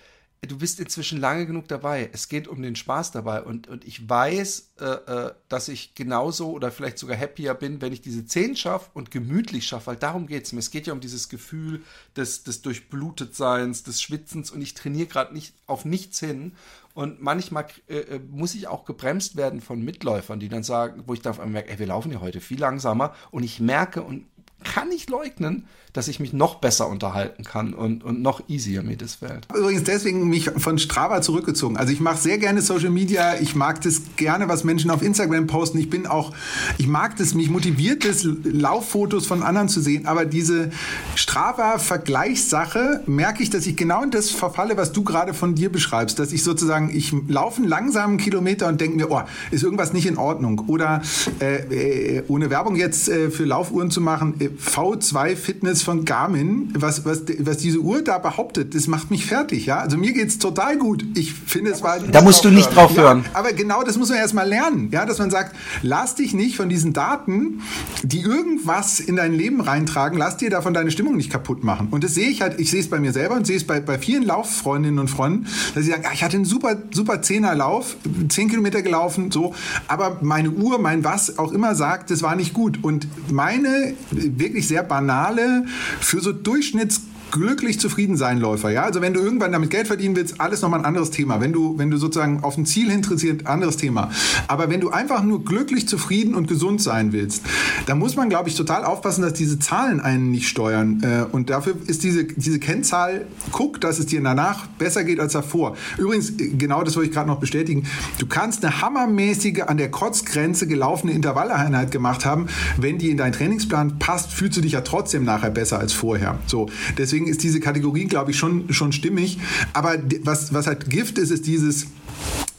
A: du bist inzwischen lange genug dabei. Es geht um den Spaß dabei. Und, und ich weiß, äh, äh, dass ich genauso oder vielleicht sogar happier bin, wenn ich diese 10 schaffe und gemütlich schaffe, weil darum geht es mir. Es geht ja um dieses Gefühl des, des Durchblutetseins, des Schwitzens und ich trainiere gerade nicht auf nichts hin. Und manchmal äh, äh, muss ich auch gebremst werden von Mitläufern, die dann sagen, wo ich dann merke, ey, wir laufen ja heute viel langsamer. Und ich merke und kann nicht leugnen, dass ich mich noch besser unterhalten kann und, und noch easier mir das fällt.
B: Übrigens deswegen mich von Strava zurückgezogen. Also ich mache sehr gerne Social Media. Ich mag das gerne, was Menschen auf Instagram posten. Ich bin auch, ich mag das, mich motiviert es, Lauffotos von anderen zu sehen. Aber diese Strava-Vergleichssache merke ich, dass ich genau in das verfalle, was du gerade von dir beschreibst. Dass ich sozusagen, ich laufe einen langsamen Kilometer und denke mir, oh, ist irgendwas nicht in Ordnung. Oder äh, äh, ohne Werbung jetzt äh, für Laufuhren zu machen, äh, V2 Fitness von Garmin, was, was, was diese Uhr da behauptet, das macht mich fertig, ja. Also mir geht's total gut. Ich finde, es war.
A: Da musst du nicht drauf hören.
B: Ja, aber genau das muss man erstmal lernen, ja, dass man sagt, lass dich nicht von diesen Daten, die irgendwas in dein Leben reintragen, lass dir davon deine Stimmung nicht kaputt machen. Und das sehe ich halt, ich sehe es bei mir selber und sehe es bei, bei vielen Lauffreundinnen und Freunden, dass sie sagen, ah, ich hatte einen super, super Zehnerlauf, zehn Kilometer gelaufen, so, aber meine Uhr, mein was auch immer sagt, das war nicht gut. Und meine wirklich sehr banale für so Durchschnitts glücklich zufrieden sein Läufer, ja. Also wenn du irgendwann damit Geld verdienen willst, alles nochmal ein anderes Thema. Wenn du, wenn du sozusagen auf ein Ziel interessiert, anderes Thema. Aber wenn du einfach nur glücklich, zufrieden und gesund sein willst, dann muss man, glaube ich, total aufpassen, dass diese Zahlen einen nicht steuern. Äh, und dafür ist diese, diese Kennzahl, guck, dass es dir danach besser geht als davor. Übrigens, äh, genau das wollte ich gerade noch bestätigen. Du kannst eine hammermäßige an der Kotzgrenze gelaufene Intervalleinheit gemacht haben. Wenn die in deinen Trainingsplan passt, fühlst du dich ja trotzdem nachher besser als vorher. So, deswegen ist diese Kategorie, glaube ich, schon, schon stimmig. Aber was, was halt Gift ist, ist dieses,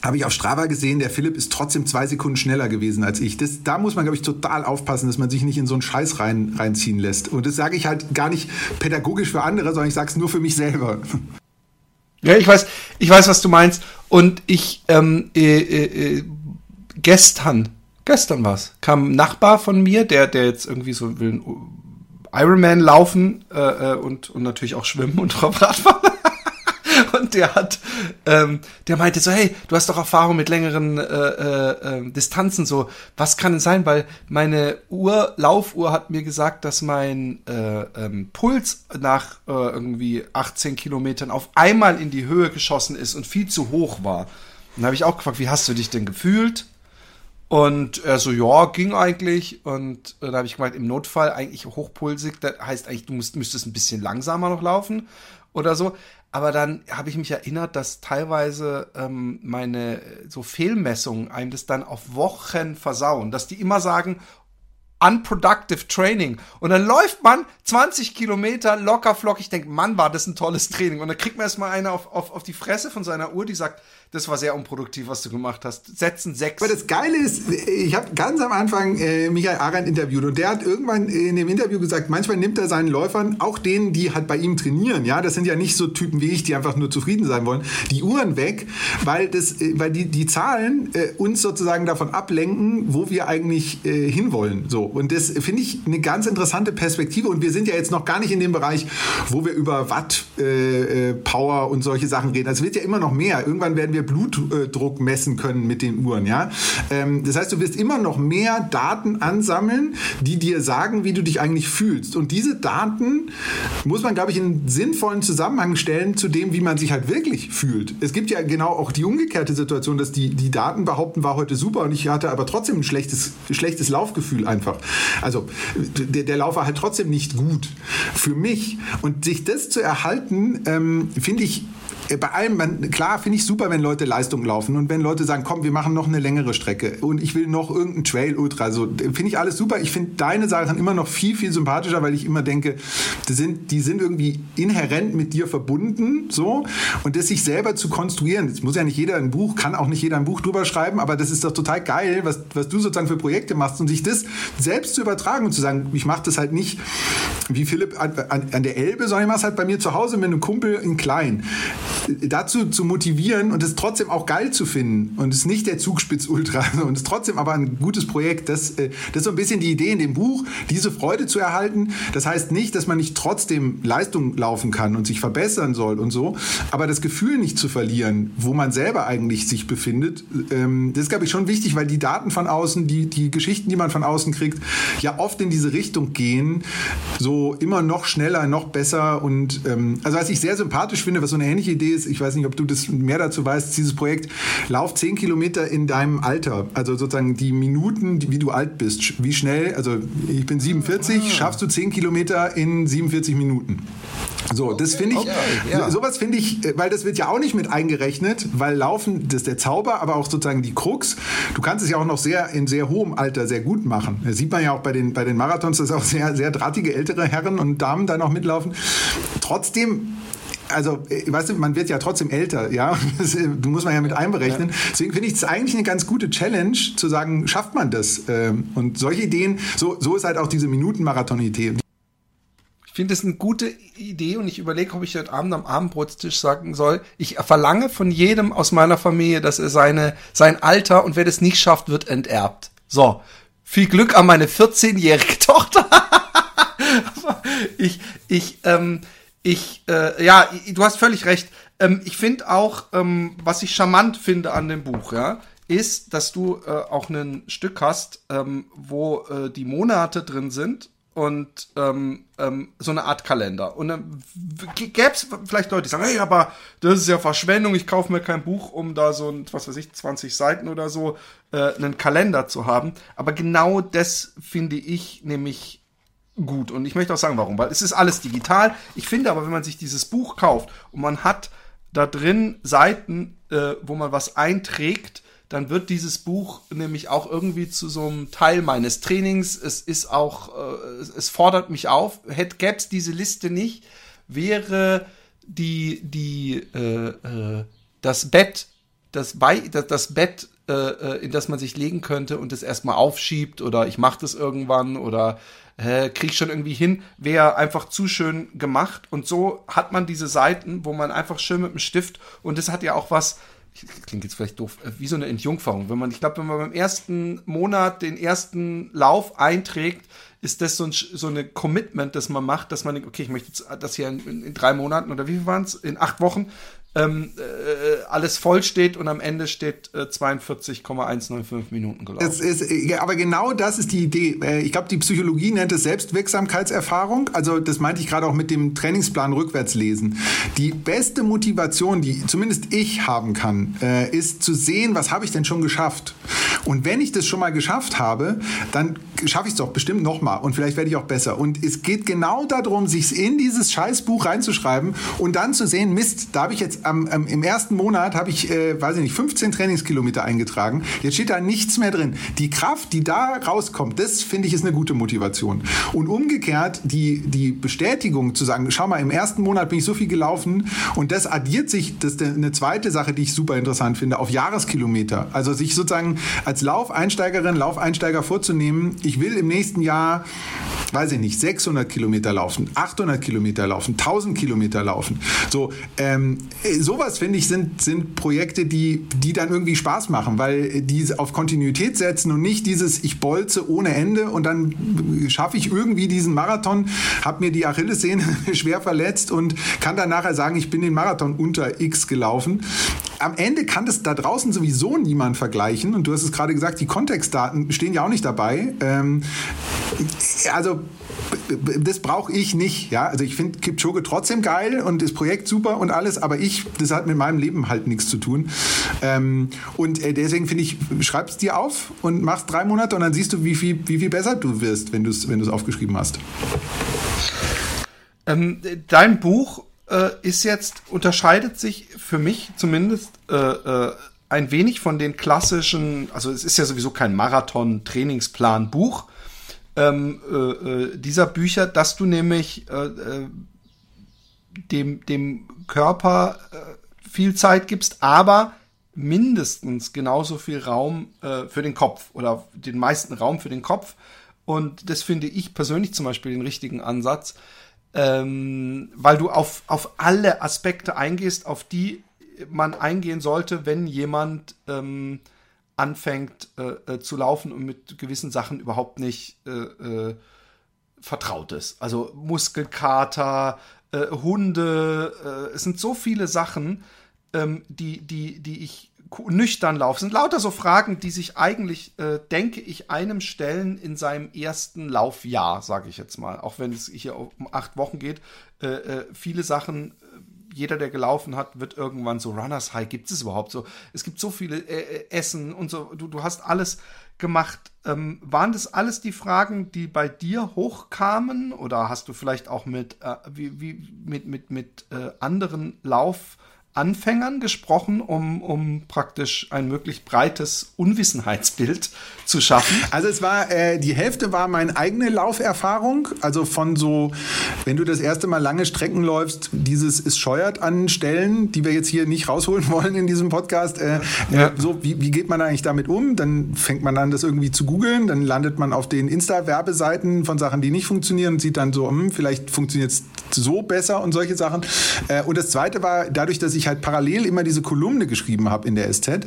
B: habe ich auf Strava gesehen, der Philipp ist trotzdem zwei Sekunden schneller gewesen als ich. Das, da muss man, glaube ich, total aufpassen, dass man sich nicht in so einen Scheiß rein, reinziehen lässt. Und das sage ich halt gar nicht pädagogisch für andere, sondern ich sage es nur für mich selber.
A: Ja, ich weiß, ich weiß, was du meinst. Und ich, ähm, äh, äh, gestern, gestern war's, kam ein Nachbar von mir, der, der jetzt irgendwie so will Ironman laufen äh, äh und, und natürlich auch schwimmen und Radfahren. und der hat, ähm, der meinte so, hey, du hast doch Erfahrung mit längeren äh, äh, äh, Distanzen, so, was kann es sein? Weil meine Uhr, Laufuhr hat mir gesagt, dass mein äh, ähm, Puls nach äh, irgendwie 18 Kilometern auf einmal in die Höhe geschossen ist und viel zu hoch war. Dann habe ich auch gefragt, wie hast du dich denn gefühlt? Und er so, ja, ging eigentlich. Und äh, da habe ich gemeint, im Notfall eigentlich hochpulsig, das heißt eigentlich, du musst, müsstest ein bisschen langsamer noch laufen oder so. Aber dann habe ich mich erinnert, dass teilweise ähm, meine so Fehlmessungen einem das dann auf Wochen versauen, dass die immer sagen, unproductive Training. Und dann läuft man 20 Kilometer locker flockig. Ich denke, Mann, war das ein tolles Training. Und dann kriegt man erstmal eine auf, auf, auf die Fresse von seiner Uhr, die sagt, das war sehr unproduktiv, was du gemacht hast. Setzen sechs.
B: Aber das Geile ist, ich habe ganz am Anfang äh, Michael Arendt interviewt und der hat irgendwann in dem Interview gesagt, manchmal nimmt er seinen Läufern, auch denen, die halt bei ihm trainieren, ja, das sind ja nicht so Typen wie ich, die einfach nur zufrieden sein wollen, die Uhren weg, weil das, äh, weil die, die Zahlen äh, uns sozusagen davon ablenken, wo wir eigentlich äh, hinwollen. So. Und das finde ich eine ganz interessante Perspektive und wir sind ja jetzt noch gar nicht in dem Bereich, wo wir über Watt, äh, äh, Power und solche Sachen reden. Das wird ja immer noch mehr. Irgendwann werden wir Blutdruck messen können mit den Uhren. Ja? Ähm, das heißt, du wirst immer noch mehr Daten ansammeln, die dir sagen, wie du dich eigentlich fühlst. Und diese Daten muss man, glaube ich, in einen sinnvollen Zusammenhang stellen zu dem, wie man sich halt wirklich fühlt. Es gibt ja genau auch die umgekehrte Situation, dass die, die Daten behaupten, war heute super und ich hatte aber trotzdem ein schlechtes, schlechtes Laufgefühl einfach. Also der, der Lauf war halt trotzdem nicht gut für mich. Und sich das zu erhalten, ähm, finde ich bei allem, man, klar finde ich super, wenn Leute Leistung laufen und wenn Leute sagen, komm, wir machen noch eine längere Strecke und ich will noch irgendeinen Trail Ultra, so finde ich alles super. Ich finde deine Sachen immer noch viel viel sympathischer, weil ich immer denke, die sind die sind irgendwie inhärent mit dir verbunden, so und das sich selber zu konstruieren. Es muss ja nicht jeder ein Buch, kann auch nicht jeder ein Buch drüber schreiben, aber das ist doch total geil, was was du sozusagen für Projekte machst und sich das selbst zu übertragen und zu sagen, ich mache das halt nicht wie Philipp an, an, an der Elbe, sondern ich mache es halt bei mir zu Hause mit einem Kumpel in klein dazu zu motivieren und es trotzdem auch geil zu finden und es nicht der Zugspitz Ultra und es trotzdem aber ein gutes Projekt, das, äh, das ist so ein bisschen die Idee in dem Buch, diese Freude zu erhalten. Das heißt nicht, dass man nicht trotzdem Leistung laufen kann und sich verbessern soll und so, aber das Gefühl nicht zu verlieren, wo man selber eigentlich sich befindet, ähm, das ist, glaube ich, schon wichtig, weil die Daten von außen, die, die Geschichten, die man von außen kriegt, ja oft in diese Richtung gehen, so immer noch schneller, noch besser und ähm, also was ich sehr sympathisch finde, was so eine ähnliche Idee ist, ich weiß nicht, ob du das mehr dazu weißt, dieses Projekt, lauf 10 Kilometer in deinem Alter, also sozusagen die Minuten, wie du alt bist, wie schnell, also ich bin 47, ah. schaffst du 10 Kilometer in 47 Minuten. So, das finde ich, okay, ja. sowas finde ich, weil das wird ja auch nicht mit eingerechnet, weil Laufen, das ist der Zauber, aber auch sozusagen die Krux. Du kannst es ja auch noch sehr, in sehr hohem Alter sehr gut machen. Das sieht man ja auch bei den, bei den Marathons, dass auch sehr, sehr drahtige ältere Herren und Damen da noch mitlaufen. Trotzdem also, äh, weißt du, man wird ja trotzdem älter, ja. Das äh, muss man ja mit einberechnen. Deswegen finde ich es eigentlich eine ganz gute Challenge, zu sagen, schafft man das? Ähm, und solche Ideen, so, so ist halt auch diese Minutenmarathon-Idee.
A: Ich finde es eine gute Idee und ich überlege, ob ich heute Abend am Abendbrotstisch sagen soll, ich verlange von jedem aus meiner Familie, dass er seine, sein Alter und wer das nicht schafft, wird enterbt. So. Viel Glück an meine 14-jährige Tochter. ich, ich, ähm, ich, äh, ja, du hast völlig recht. Ähm, ich finde auch, ähm, was ich charmant finde an dem Buch, ja, ist, dass du äh, auch ein Stück hast, ähm, wo äh, die Monate drin sind und ähm, ähm, so eine Art Kalender. Und dann gäbe es vielleicht Leute, die sagen, hey, aber das ist ja Verschwendung, ich kaufe mir kein Buch, um da so ein, was weiß ich, 20 Seiten oder so, äh, einen Kalender zu haben. Aber genau das finde ich nämlich gut. Und ich möchte auch sagen, warum. Weil es ist alles digital. Ich finde aber, wenn man sich dieses Buch kauft und man hat da drin Seiten, äh, wo man was einträgt, dann wird dieses Buch nämlich auch irgendwie zu so einem Teil meines Trainings. Es ist auch, äh, es fordert mich auf. Hätte gäbe es diese Liste nicht, wäre die die äh, äh, das Bett das bei das, das Bett äh, äh in das man sich legen könnte und es erstmal aufschiebt oder ich mache das irgendwann oder äh, krieg schon irgendwie hin, wäre einfach zu schön gemacht. Und so hat man diese Seiten, wo man einfach schön mit dem Stift und das hat ja auch was, klingt jetzt vielleicht doof, äh, wie so eine Entjungferung. Wenn man, ich glaube, wenn man beim ersten Monat den ersten Lauf einträgt, ist das so ein so eine Commitment, das man macht, dass man denkt, okay, ich möchte jetzt das hier in, in, drei Monaten oder wie viel waren es? In acht Wochen ähm, äh, alles voll steht und am Ende steht äh, 42,195 Minuten
B: gelaufen. Das ist, äh, aber genau das ist die Idee. Äh, ich glaube, die Psychologie nennt es Selbstwirksamkeitserfahrung. Also das meinte ich gerade auch mit dem Trainingsplan rückwärts lesen. Die beste Motivation, die zumindest ich haben kann, äh, ist zu sehen, was habe ich denn schon geschafft. Und wenn ich das schon mal geschafft habe, dann schaffe ich es doch bestimmt noch mal und vielleicht werde ich auch besser. Und es geht genau darum, sich in dieses Scheißbuch reinzuschreiben und dann zu sehen, Mist, da habe ich jetzt am, am, im ersten Monat habe ich, äh, weiß ich nicht, 15 Trainingskilometer eingetragen. Jetzt steht da nichts mehr drin. Die Kraft, die da rauskommt, das finde ich ist eine gute Motivation. Und umgekehrt die, die Bestätigung zu sagen, schau mal, im ersten Monat bin ich so viel gelaufen und das addiert sich, das ist eine zweite Sache, die ich super interessant finde, auf Jahreskilometer. Also sich sozusagen als Laufeinsteigerin, Laufeinsteiger vorzunehmen, ich will im nächsten Jahr, weiß ich nicht, 600 Kilometer laufen, 800 Kilometer laufen, 1000 Kilometer laufen. So, ähm, sowas finde ich sind, sind Projekte, die, die dann irgendwie Spaß machen, weil die auf Kontinuität setzen und nicht dieses, ich bolze ohne Ende und dann schaffe ich irgendwie diesen Marathon, habe mir die Achillessehne schwer verletzt und kann dann nachher sagen, ich bin den Marathon unter X gelaufen. Am Ende kann das da draußen sowieso niemand vergleichen und du hast es gerade gesagt, die Kontextdaten stehen ja auch nicht dabei. Ähm, also das brauche ich nicht. Ja? Also ich finde Kipchoge trotzdem geil und das Projekt super und alles, aber ich, das hat mit meinem Leben halt nichts zu tun. Ähm, und äh, deswegen finde ich, schreib es dir auf und mach's drei Monate und dann siehst du, wie viel, wie viel besser du wirst, wenn du es wenn aufgeschrieben hast.
A: Ähm, dein Buch äh, ist jetzt, unterscheidet sich für mich zumindest äh, äh, ein wenig von den klassischen, also es ist ja sowieso kein Marathon-Trainingsplan-Buch, ähm, äh, äh, dieser Bücher, dass du nämlich äh, äh, dem, dem Körper äh, viel Zeit gibst, aber mindestens genauso viel Raum für den Kopf oder den meisten Raum für den Kopf. Und das finde ich persönlich zum Beispiel den richtigen Ansatz, ähm, weil du auf, auf alle Aspekte eingehst, auf die man eingehen sollte, wenn jemand ähm, anfängt äh, äh, zu laufen und mit gewissen Sachen überhaupt nicht äh, äh, vertraut ist. Also Muskelkater, äh, Hunde, äh, es sind so viele Sachen, ähm, die, die, die ich nüchtern laufe. Es sind lauter so Fragen, die sich eigentlich, denke ich, einem stellen in seinem ersten Laufjahr, sage ich jetzt mal. Auch wenn es hier um acht Wochen geht. viele Sachen jeder, der gelaufen hat, wird irgendwann so Runners High. Gibt es überhaupt so? Es gibt so viele äh, äh, Essen und so. Du, du hast alles gemacht. Ähm, waren das alles die Fragen, die bei dir hochkamen? Oder hast du vielleicht auch mit, äh, wie, wie, mit, mit, mit äh, anderen Lauf- Anfängern gesprochen, um, um praktisch ein möglichst breites Unwissenheitsbild zu schaffen.
B: Also es war, äh, die Hälfte war meine eigene Lauferfahrung, also von so, wenn du das erste Mal lange Strecken läufst, dieses ist scheuert an Stellen, die wir jetzt hier nicht rausholen wollen in diesem Podcast. Äh, ja. So, wie, wie geht man eigentlich damit um? Dann fängt man an, das irgendwie zu googeln, dann landet man auf den Insta-Werbeseiten von Sachen, die nicht funktionieren und sieht dann so, hm, vielleicht funktioniert es so besser und solche Sachen. Äh, und das zweite war, dadurch, dass ich halt parallel immer diese Kolumne geschrieben habe in der SZ,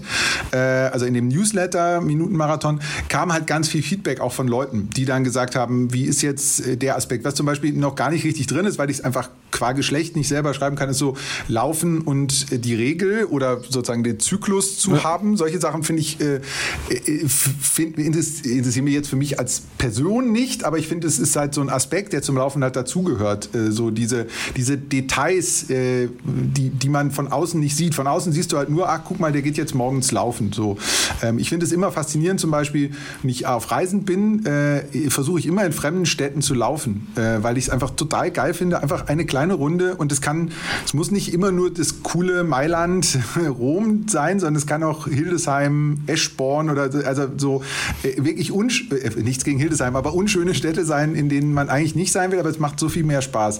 B: äh, also in dem Newsletter Minutenmarathon, kam halt ganz viel Feedback auch von Leuten, die dann gesagt haben, wie ist jetzt äh, der Aspekt, was zum Beispiel noch gar nicht richtig drin ist, weil ich es einfach qua Geschlecht nicht selber schreiben kann, ist so Laufen und die Regel oder sozusagen den Zyklus zu ja. haben. Solche Sachen finde ich, äh, find, interessieren mich jetzt für mich als Person nicht, aber ich finde, es ist halt so ein Aspekt, der zum Laufen halt dazugehört. Äh, diese, diese Details, äh, die, die man von außen nicht sieht. Von außen siehst du halt nur, ach, guck mal, der geht jetzt morgens laufen. So. Ähm, ich finde es immer faszinierend, zum Beispiel, wenn ich auf Reisen bin, äh, versuche ich immer in fremden Städten zu laufen, äh, weil ich es einfach total geil finde. Einfach eine kleine Runde und es kann, es muss nicht immer nur das coole Mailand, Rom sein, sondern es kann auch Hildesheim, Eschborn oder also so äh, wirklich unsch äh, nichts gegen Hildesheim, aber unschöne Städte sein, in denen man eigentlich nicht sein will, aber es macht so viel mehr Spaß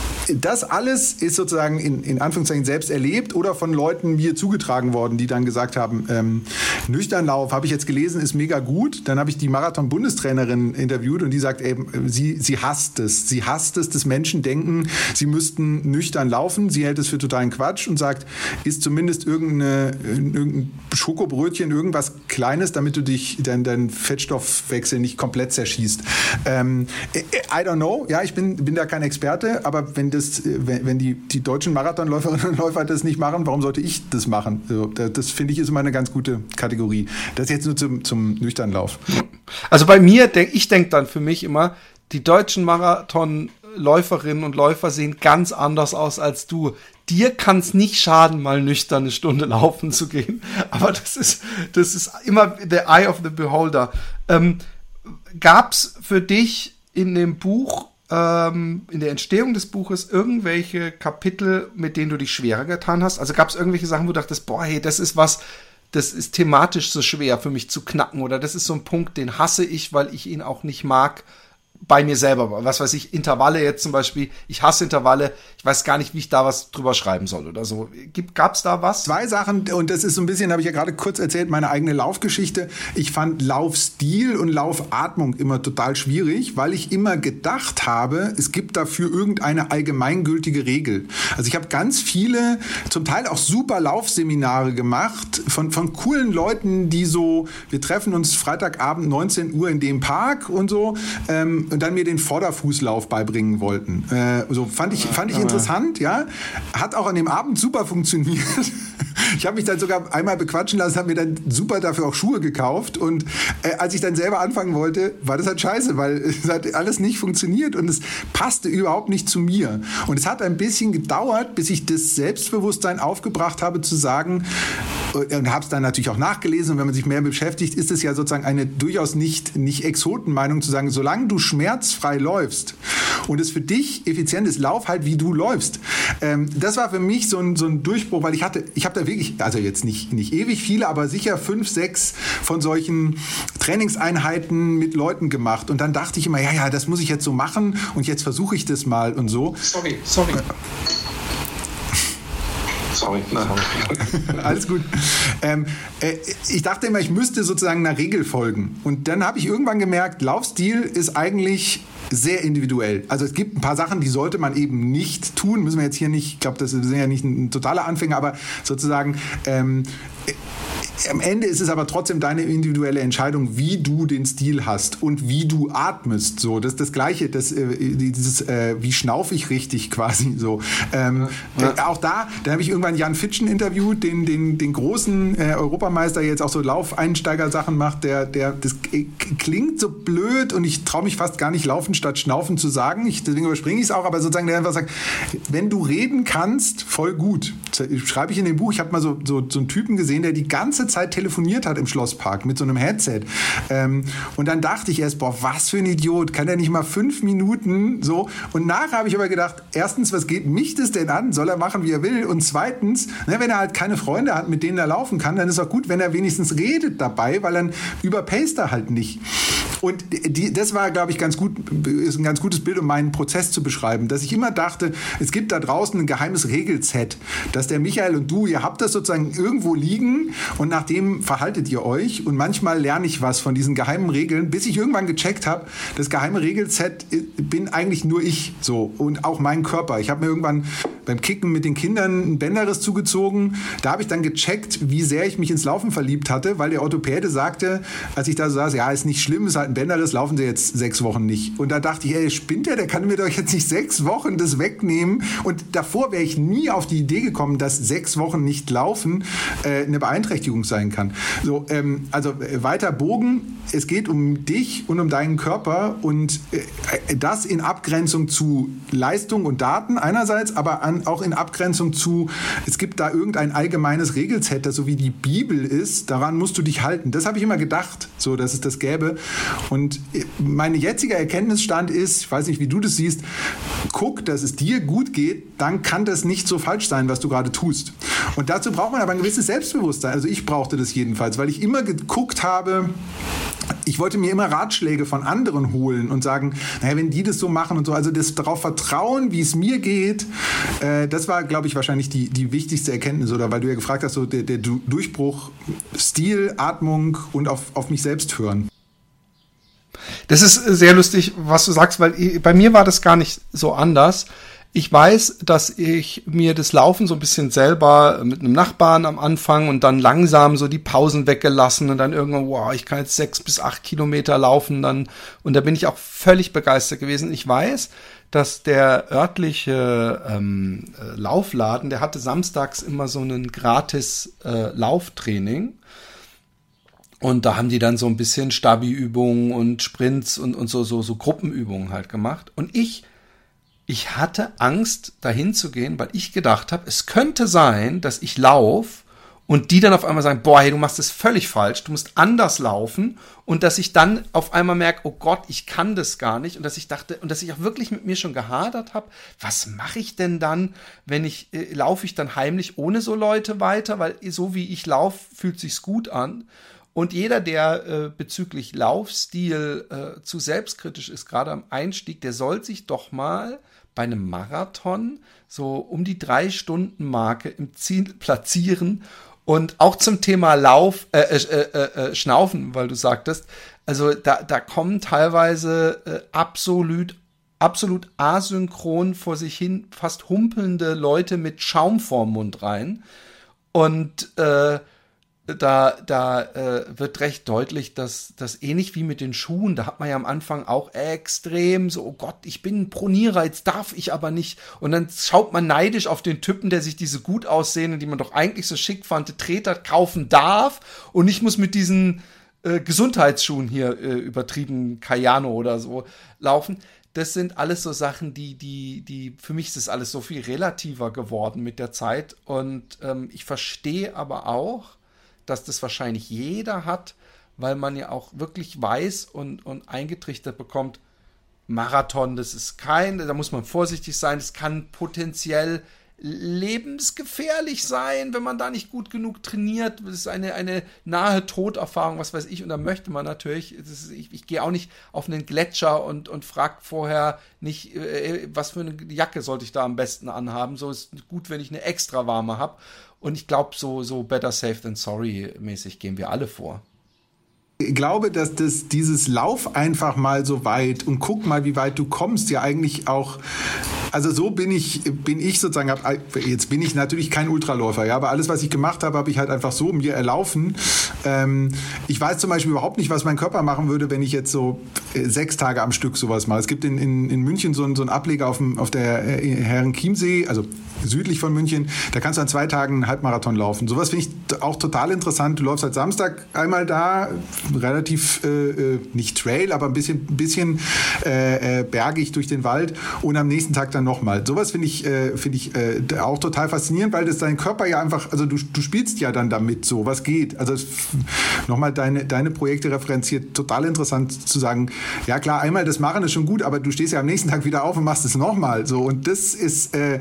B: das alles ist sozusagen in, in Anführungszeichen selbst erlebt oder von Leuten mir zugetragen worden, die dann gesagt haben, ähm, Nüchternlauf, habe ich jetzt gelesen, ist mega gut. Dann habe ich die Marathon-Bundestrainerin interviewt und die sagt eben, sie, sie hasst es. Sie hasst es, dass Menschen denken, sie müssten nüchtern laufen. Sie hält es für totalen Quatsch und sagt, ist zumindest irgendeine, irgendein Schokobrötchen, irgendwas Kleines, damit du dich, dein, dein Fettstoffwechsel nicht komplett zerschießt. Ähm, I don't know, ja, ich bin, bin da kein Experte, aber wenn das, wenn, wenn die, die deutschen Marathonläuferinnen und Läufer das nicht machen, warum sollte ich das machen? So, das finde ich ist immer eine ganz gute Kategorie. Das jetzt nur zum, zum Nüchternlauf.
A: Also bei mir, denk, ich denke dann für mich immer, die deutschen Marathonläuferinnen und Läufer sehen ganz anders aus als du. Dir kann es nicht schaden, mal nüchtern eine Stunde laufen zu gehen. Aber das ist, das ist immer the eye of the beholder. Ähm, Gab es für dich in dem Buch ähm, in der Entstehung des Buches irgendwelche Kapitel, mit denen du dich schwerer getan hast? Also gab es irgendwelche Sachen, wo du dachtest, boah, hey, das ist was, das ist thematisch so schwer für mich zu knacken oder das ist so ein Punkt, den hasse ich, weil ich ihn auch nicht mag bei mir selber. Was weiß ich, Intervalle jetzt zum Beispiel. Ich hasse Intervalle. Ich weiß gar nicht, wie ich da was drüber schreiben soll oder so. Gab es da was?
B: Zwei Sachen, und das ist so ein bisschen, habe ich ja gerade kurz erzählt, meine eigene Laufgeschichte. Ich fand Laufstil und Laufatmung immer total schwierig, weil ich immer gedacht habe, es gibt dafür irgendeine allgemeingültige Regel. Also ich habe ganz viele, zum Teil auch super Laufseminare gemacht von, von coolen Leuten, die so, wir treffen uns Freitagabend 19 Uhr in dem Park und so. Ähm, und dann mir den Vorderfußlauf beibringen wollten. Äh, so fand ich, fand ich interessant, ja. Hat auch an dem Abend super funktioniert. Ich habe mich dann sogar einmal bequatschen lassen, habe mir dann super dafür auch Schuhe gekauft. Und äh, als ich dann selber anfangen wollte, war das halt scheiße, weil es hat alles nicht funktioniert und es passte überhaupt nicht zu mir. Und es hat ein bisschen gedauert, bis ich das Selbstbewusstsein aufgebracht habe, zu sagen, äh, und habe es dann natürlich auch nachgelesen. Und wenn man sich mehr beschäftigt, ist es ja sozusagen eine durchaus nicht, nicht Exotenmeinung zu sagen, solange du schmerzfrei läufst und es für dich effizient ist, lauf halt, wie du läufst. Ähm, das war für mich so ein, so ein Durchbruch, weil ich hatte, ich habe da wirklich, also jetzt nicht, nicht ewig viele, aber sicher fünf, sechs von solchen Trainingseinheiten mit Leuten gemacht. Und dann dachte ich immer, ja, ja, das muss ich jetzt so machen und jetzt versuche ich das mal und so.
A: Sorry, sorry.
B: Sorry. Alles gut. Ähm, äh, ich dachte immer, ich müsste sozusagen einer Regel folgen. Und dann habe ich irgendwann gemerkt, Laufstil ist eigentlich sehr individuell. Also es gibt ein paar Sachen, die sollte man eben nicht tun. Müssen wir jetzt hier nicht, ich glaube, das ist ja nicht ein totaler Anfänger, aber sozusagen ähm, am Ende ist es aber trotzdem deine individuelle Entscheidung, wie du den Stil hast und wie du atmest. So, das ist das Gleiche, das, äh, dieses, äh, wie schnauf ich richtig quasi so. Ähm, ja. äh, auch da, da habe ich irgendwann Jan Fitschen interviewt, den, den, den großen äh, Europameister, der jetzt auch so Laufeinsteiger-Sachen macht, der, der, das klingt so blöd und ich traue mich fast gar nicht laufen statt schnaufen zu sagen. Ich, deswegen überspringe ich es auch, aber sozusagen der einfach sagt, wenn du reden kannst, voll gut. Schreibe ich in dem Buch, ich habe mal so, so, so einen Typen gesehen, der die ganze Zeit telefoniert hat im Schlosspark mit so einem Headset. Ähm, und dann dachte ich erst, boah, was für ein Idiot, kann der nicht mal fünf Minuten so? Und nachher habe ich aber gedacht, erstens, was geht mich das denn an? Soll er machen, wie er will? Und zweitens, ne, wenn er halt keine Freunde hat, mit denen er laufen kann, dann ist auch gut, wenn er wenigstens redet dabei, weil dann überpaced er halt nicht. Und die, das war, glaube ich, ganz gut, ist ein ganz gutes Bild, um meinen Prozess zu beschreiben, dass ich immer dachte, es gibt da draußen ein geheimes Regelset, dass der Michael und du, ihr habt das sozusagen irgendwo liegen und nach dem verhaltet ihr euch. Und manchmal lerne ich was von diesen geheimen Regeln, bis ich irgendwann gecheckt habe, das geheime Regelset bin eigentlich nur ich so und auch mein Körper. Ich habe mir irgendwann beim Kicken mit den Kindern einen Bänderriss zugezogen. Da habe ich dann gecheckt, wie sehr ich mich ins Laufen verliebt hatte, weil der Orthopäde sagte, als ich da saß, ja, ist nicht schlimm, ist halt ein Bänderriss, laufen Sie jetzt sechs Wochen nicht. Und da dachte ich, ey, spinnt der, der kann mir doch jetzt nicht sechs Wochen das wegnehmen. Und davor wäre ich nie auf die Idee gekommen, dass sechs Wochen nicht laufen äh, eine Beeinträchtigung sein kann. So, ähm, also äh, weiter Bogen. Es geht um dich und um deinen Körper und äh, das in Abgrenzung zu Leistung und Daten einerseits, aber an, auch in Abgrenzung zu, es gibt da irgendein allgemeines Regelset, das so wie die Bibel ist, daran musst du dich halten. Das habe ich immer gedacht, so dass es das gäbe. Und äh, mein jetziger Erkenntnisstand ist, ich weiß nicht, wie du das siehst, guck, dass es dir gut geht, dann kann das nicht so falsch sein, was du gerade tust. Und dazu braucht man aber ein gewisses Selbstbewusstsein. Also ich brauchte das jedenfalls, weil ich immer geguckt habe, ich wollte mir immer Ratschläge von anderen holen und sagen, naja, wenn die das so machen und so, also das darauf vertrauen, wie es mir geht, äh, das war, glaube ich, wahrscheinlich die, die wichtigste Erkenntnis, oder weil du ja gefragt hast, so der, der Durchbruch, Stil, Atmung und auf, auf mich selbst hören.
A: Das ist sehr lustig, was du sagst, weil bei mir war das gar nicht so anders. Ich weiß, dass ich mir das Laufen so ein bisschen selber mit einem Nachbarn am Anfang und dann langsam so die Pausen weggelassen und dann irgendwann, wow, ich kann jetzt sechs bis acht Kilometer laufen dann und da bin ich auch völlig begeistert gewesen. Ich weiß, dass der örtliche ähm, äh, Laufladen, der hatte samstags immer so einen gratis äh, Lauftraining. Und da haben die dann so ein bisschen Stabi-Übungen und Sprints und, und so, so, so Gruppenübungen halt gemacht. Und ich ich hatte Angst, dahin zu gehen, weil ich gedacht habe, es könnte sein, dass ich laufe und die dann auf einmal sagen, boah, hey, du machst es völlig falsch, du musst anders laufen und dass ich dann auf einmal merke, oh Gott, ich kann das gar nicht und dass ich dachte und dass ich auch wirklich mit mir schon gehadert habe, was mache ich denn dann, wenn ich äh, laufe ich dann heimlich ohne so Leute weiter, weil so wie ich laufe, fühlt sich's gut an. Und jeder, der äh, bezüglich Laufstil äh, zu selbstkritisch ist, gerade am Einstieg, der soll sich doch mal bei einem Marathon so um die drei Stunden Marke im Ziel platzieren und auch zum Thema Lauf, äh, äh, äh, äh, Schnaufen, weil du sagtest, also da, da kommen teilweise äh, absolut, absolut asynchron vor sich hin fast humpelnde Leute mit Schaum vorm Mund rein. Und äh, da, da äh, wird recht deutlich, dass das ähnlich wie mit den Schuhen, da hat man ja am Anfang auch extrem so, oh Gott, ich bin ein Pronierer, jetzt darf ich aber nicht. Und dann schaut man neidisch auf den Typen, der sich diese gut aussehenden, die man doch eigentlich so schick fand, Treter kaufen darf und ich muss mit diesen äh, Gesundheitsschuhen hier äh, übertrieben Cayano oder so laufen. Das sind alles so Sachen, die, die, die, für mich ist das alles so viel relativer geworden mit der Zeit. Und ähm, ich verstehe aber auch, dass das wahrscheinlich jeder hat, weil man ja auch wirklich weiß und, und eingetrichtert bekommt, Marathon, das ist kein, da muss man vorsichtig sein, das kann potenziell lebensgefährlich sein, wenn man da nicht gut genug trainiert. Das ist eine, eine nahe Toderfahrung, was weiß ich. Und da möchte man natürlich, ist, ich, ich gehe auch nicht auf einen Gletscher und, und frage vorher nicht, äh, was für eine Jacke sollte ich da am besten anhaben. So ist gut, wenn ich eine extra warme habe. Und ich glaube, so, so better safe than sorry mäßig gehen wir alle vor.
B: Ich glaube, dass das, dieses Lauf einfach mal so weit und guck mal, wie weit du kommst, ja eigentlich auch also so bin ich, bin ich sozusagen, jetzt bin ich natürlich kein Ultraläufer, ja, aber alles, was ich gemacht habe, habe ich halt einfach so mir erlaufen. Ähm, ich weiß zum Beispiel überhaupt nicht, was mein Körper machen würde, wenn ich jetzt so äh, sechs Tage am Stück sowas mache. Es gibt in, in, in München so, einen, so Ableger auf, dem, auf der äh, Herrenchiemsee, also südlich von München, da kannst du an zwei Tagen einen Halbmarathon laufen. Sowas finde ich auch total interessant. Du läufst halt Samstag einmal da, relativ, äh, äh nicht Trail, aber ein bisschen, bisschen äh, bergig durch den Wald und am nächsten Tag dann nochmal. Sowas finde ich, äh, find ich äh, auch total faszinierend, weil das dein Körper ja einfach, also du, du spielst ja dann damit so, was geht. Also nochmal deine, deine Projekte referenziert, total interessant zu sagen, ja klar, einmal das machen ist schon gut, aber du stehst ja am nächsten Tag wieder auf und machst es nochmal. So. Und das ist äh,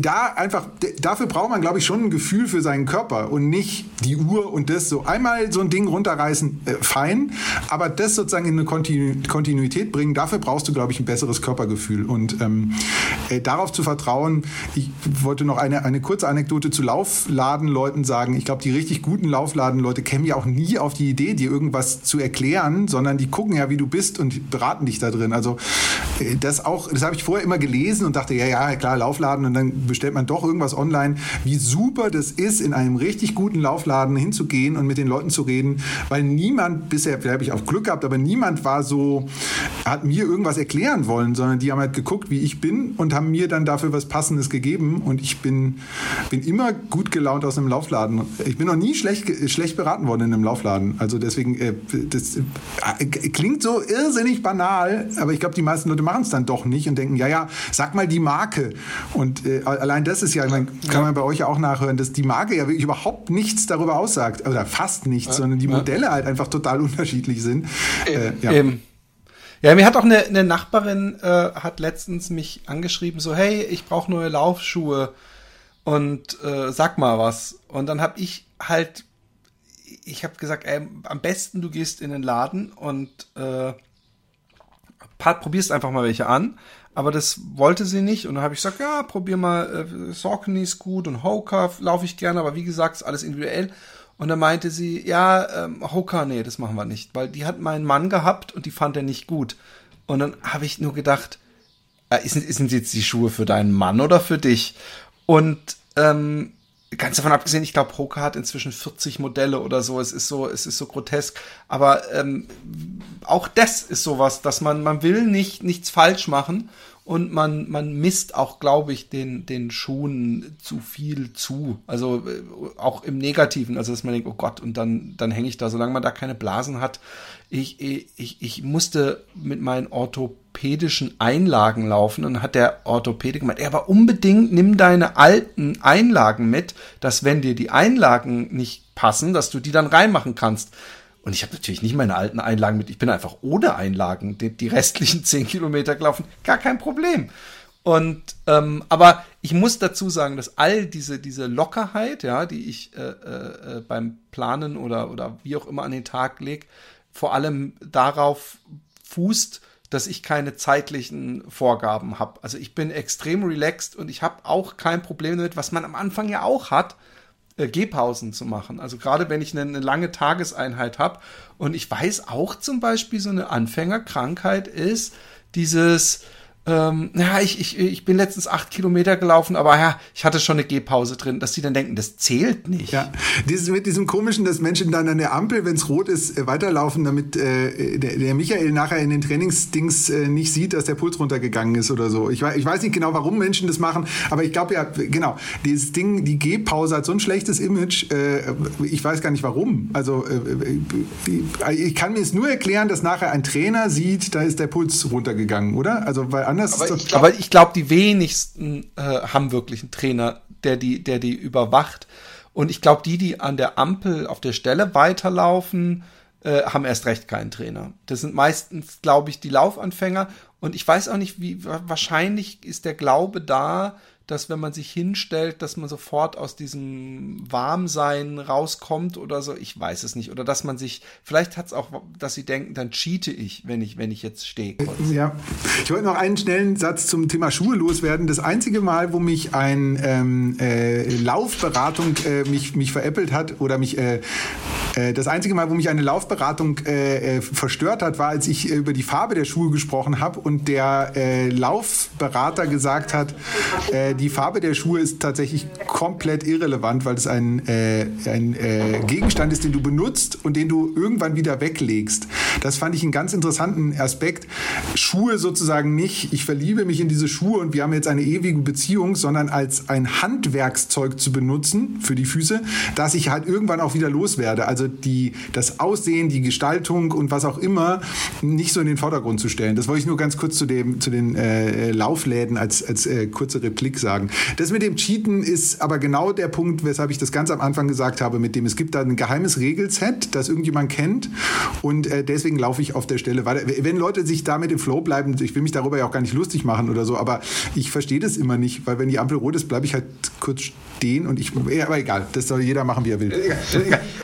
B: da einfach, dafür braucht man, glaube ich, schon ein Gefühl für seinen Körper und nicht die Uhr und das so. Einmal so ein Ding runterreißen, äh, fein, aber das sozusagen in eine Kontinu Kontinuität bringen, dafür brauchst du, glaube ich, ein besseres Körpergefühl. Und ähm, äh, darauf zu vertrauen, ich wollte noch eine, eine kurze Anekdote zu Laufladenleuten sagen. Ich glaube, die richtig guten Laufladenleute kämen ja auch nie auf die Idee, dir irgendwas zu erklären, sondern die gucken ja, wie du bist und beraten dich da drin. Also äh, das auch, das habe ich vorher immer gelesen und dachte, ja, ja, klar, Laufladen und dann bestellt man doch irgendwas online. Wie super das ist, in einem richtig guten Laufladen hinzugehen und mit den Leuten zu reden, weil niemand bisher, vielleicht habe ich auch Glück gehabt, aber niemand war so, hat mir irgendwas erklären wollen, sondern die haben halt geguckt, wie ich bin und haben mir dann dafür was Passendes gegeben und ich bin, bin immer gut gelaunt aus einem Laufladen. Ich bin noch nie schlecht, schlecht beraten worden in einem Laufladen. Also deswegen, äh, das äh, klingt so irrsinnig banal, aber ich glaube, die meisten Leute machen es dann doch nicht und denken, ja, ja, sag mal die Marke. Und äh, allein das ist ja, mein, kann man bei euch ja auch nachhören, dass die Marke ja wirklich überhaupt nichts darüber aussagt, oder fast nichts, sondern die Modelle halt einfach total unterschiedlich sind.
A: Äh, ja. Eben. Ja, mir hat auch eine, eine Nachbarin äh, hat letztens mich angeschrieben, so hey, ich brauche neue Laufschuhe und äh, sag mal was. Und dann habe ich halt, ich habe gesagt, ey, am besten du gehst in den Laden und äh, probierst einfach mal welche an. Aber das wollte sie nicht und dann habe ich gesagt, ja, probier mal äh, Saucony ist gut und Hoka laufe ich gerne, aber wie gesagt, ist alles individuell. Und dann meinte sie, ja, ähm, Hoka, nee, das machen wir nicht, weil die hat meinen Mann gehabt und die fand er nicht gut. Und dann habe ich nur gedacht, äh, sind, sind jetzt die Schuhe für deinen Mann oder für dich? Und ähm, ganz davon abgesehen, ich glaube, Hoka hat inzwischen 40 Modelle oder so. Es ist so, es ist so grotesk. Aber ähm, auch das ist sowas, dass man, man will nicht nichts falsch machen und man, man misst auch, glaube ich, den, den Schuhen zu viel zu. Also äh, auch im Negativen, also dass man denkt, oh Gott, und dann, dann hänge ich da, solange man da keine Blasen hat. Ich, ich, ich musste mit meinen orthopädischen Einlagen laufen und hat der Orthopäde gemeint, ja, aber unbedingt nimm deine alten Einlagen mit, dass wenn dir die Einlagen nicht passen, dass du die dann reinmachen kannst. Und ich habe natürlich nicht meine alten Einlagen mit. Ich bin einfach ohne Einlagen die, die restlichen zehn Kilometer gelaufen. Gar kein Problem. Und ähm, aber ich muss dazu sagen, dass all diese diese Lockerheit, ja, die ich äh, äh, äh beim Planen oder oder wie auch immer an den Tag lege, vor allem darauf fußt, dass ich keine zeitlichen Vorgaben habe. Also ich bin extrem relaxed und ich habe auch kein Problem damit, was man am Anfang ja auch hat, äh, Gehpausen zu machen. Also gerade wenn ich eine, eine lange Tageseinheit habe und ich weiß auch zum Beispiel, so eine Anfängerkrankheit ist dieses ähm, ja, ich, ich, ich bin letztens acht Kilometer gelaufen, aber ja, ich hatte schon eine Gehpause drin, dass die dann denken, das zählt nicht.
B: Ja, dieses mit diesem komischen, dass Menschen dann an der Ampel, wenn es rot ist, äh, weiterlaufen, damit äh, der, der Michael nachher in den Trainingsdings äh, nicht sieht, dass der Puls runtergegangen ist oder so. Ich, ich weiß nicht genau, warum Menschen das machen, aber ich glaube ja, genau, dieses Ding, die Gehpause hat so ein schlechtes Image, äh, ich weiß gar nicht warum. Also äh, äh ich kann mir es nur erklären, dass nachher ein Trainer sieht, da ist der Puls runtergegangen, oder? Also weil anders.
A: Aber ich glaube, glaub, die wenigsten äh, haben wirklich einen Trainer, der die, der die überwacht. Und ich glaube, die, die an der Ampel auf der Stelle weiterlaufen, äh, haben erst recht keinen Trainer. Das sind meistens, glaube ich, die Laufanfänger. Und ich weiß auch nicht, wie wahrscheinlich ist der Glaube da, dass wenn man sich hinstellt, dass man sofort aus diesem Warmsein rauskommt oder so. Ich weiß es nicht. Oder dass man sich, vielleicht hat es auch, dass sie denken, dann cheate ich, wenn ich, wenn ich jetzt stehe.
B: Ja. Ich wollte noch einen schnellen Satz zum Thema Schuhe loswerden. Das einzige Mal, wo mich ein ähm, äh, Laufberatung äh, mich, mich veräppelt hat oder mich äh, äh das einzige Mal, wo mich eine Laufberatung äh, äh, verstört hat, war, als ich über die Farbe der Schuhe gesprochen habe und der Laufberater gesagt hat, die Farbe der Schuhe ist tatsächlich komplett irrelevant, weil es ein, äh, ein äh, Gegenstand ist, den du benutzt und den du irgendwann wieder weglegst. Das fand ich einen ganz interessanten Aspekt. Schuhe sozusagen nicht, ich verliebe mich in diese Schuhe und wir haben jetzt eine ewige Beziehung, sondern als ein Handwerkszeug zu benutzen für die Füße, dass ich halt irgendwann auch wieder loswerde. Also die, das Aussehen, die Gestaltung und was auch immer nicht so in den Vordergrund zu stellen. Das wollte ich nur ganz kurz zu, dem, zu den äh, Laufläden als, als äh, kurze Replik sagen sagen. Das mit dem Cheaten ist aber genau der Punkt, weshalb ich das ganz am Anfang gesagt habe, mit dem es gibt da ein geheimes Regelset, das irgendjemand kennt und äh, deswegen laufe ich auf der Stelle weiter. Wenn Leute sich damit im Flow bleiben, ich will mich darüber ja auch gar nicht lustig machen oder so, aber ich verstehe das immer nicht, weil wenn die Ampel rot ist, bleibe ich halt kurz stehen und ich, ja, aber egal, das soll jeder machen, wie er will.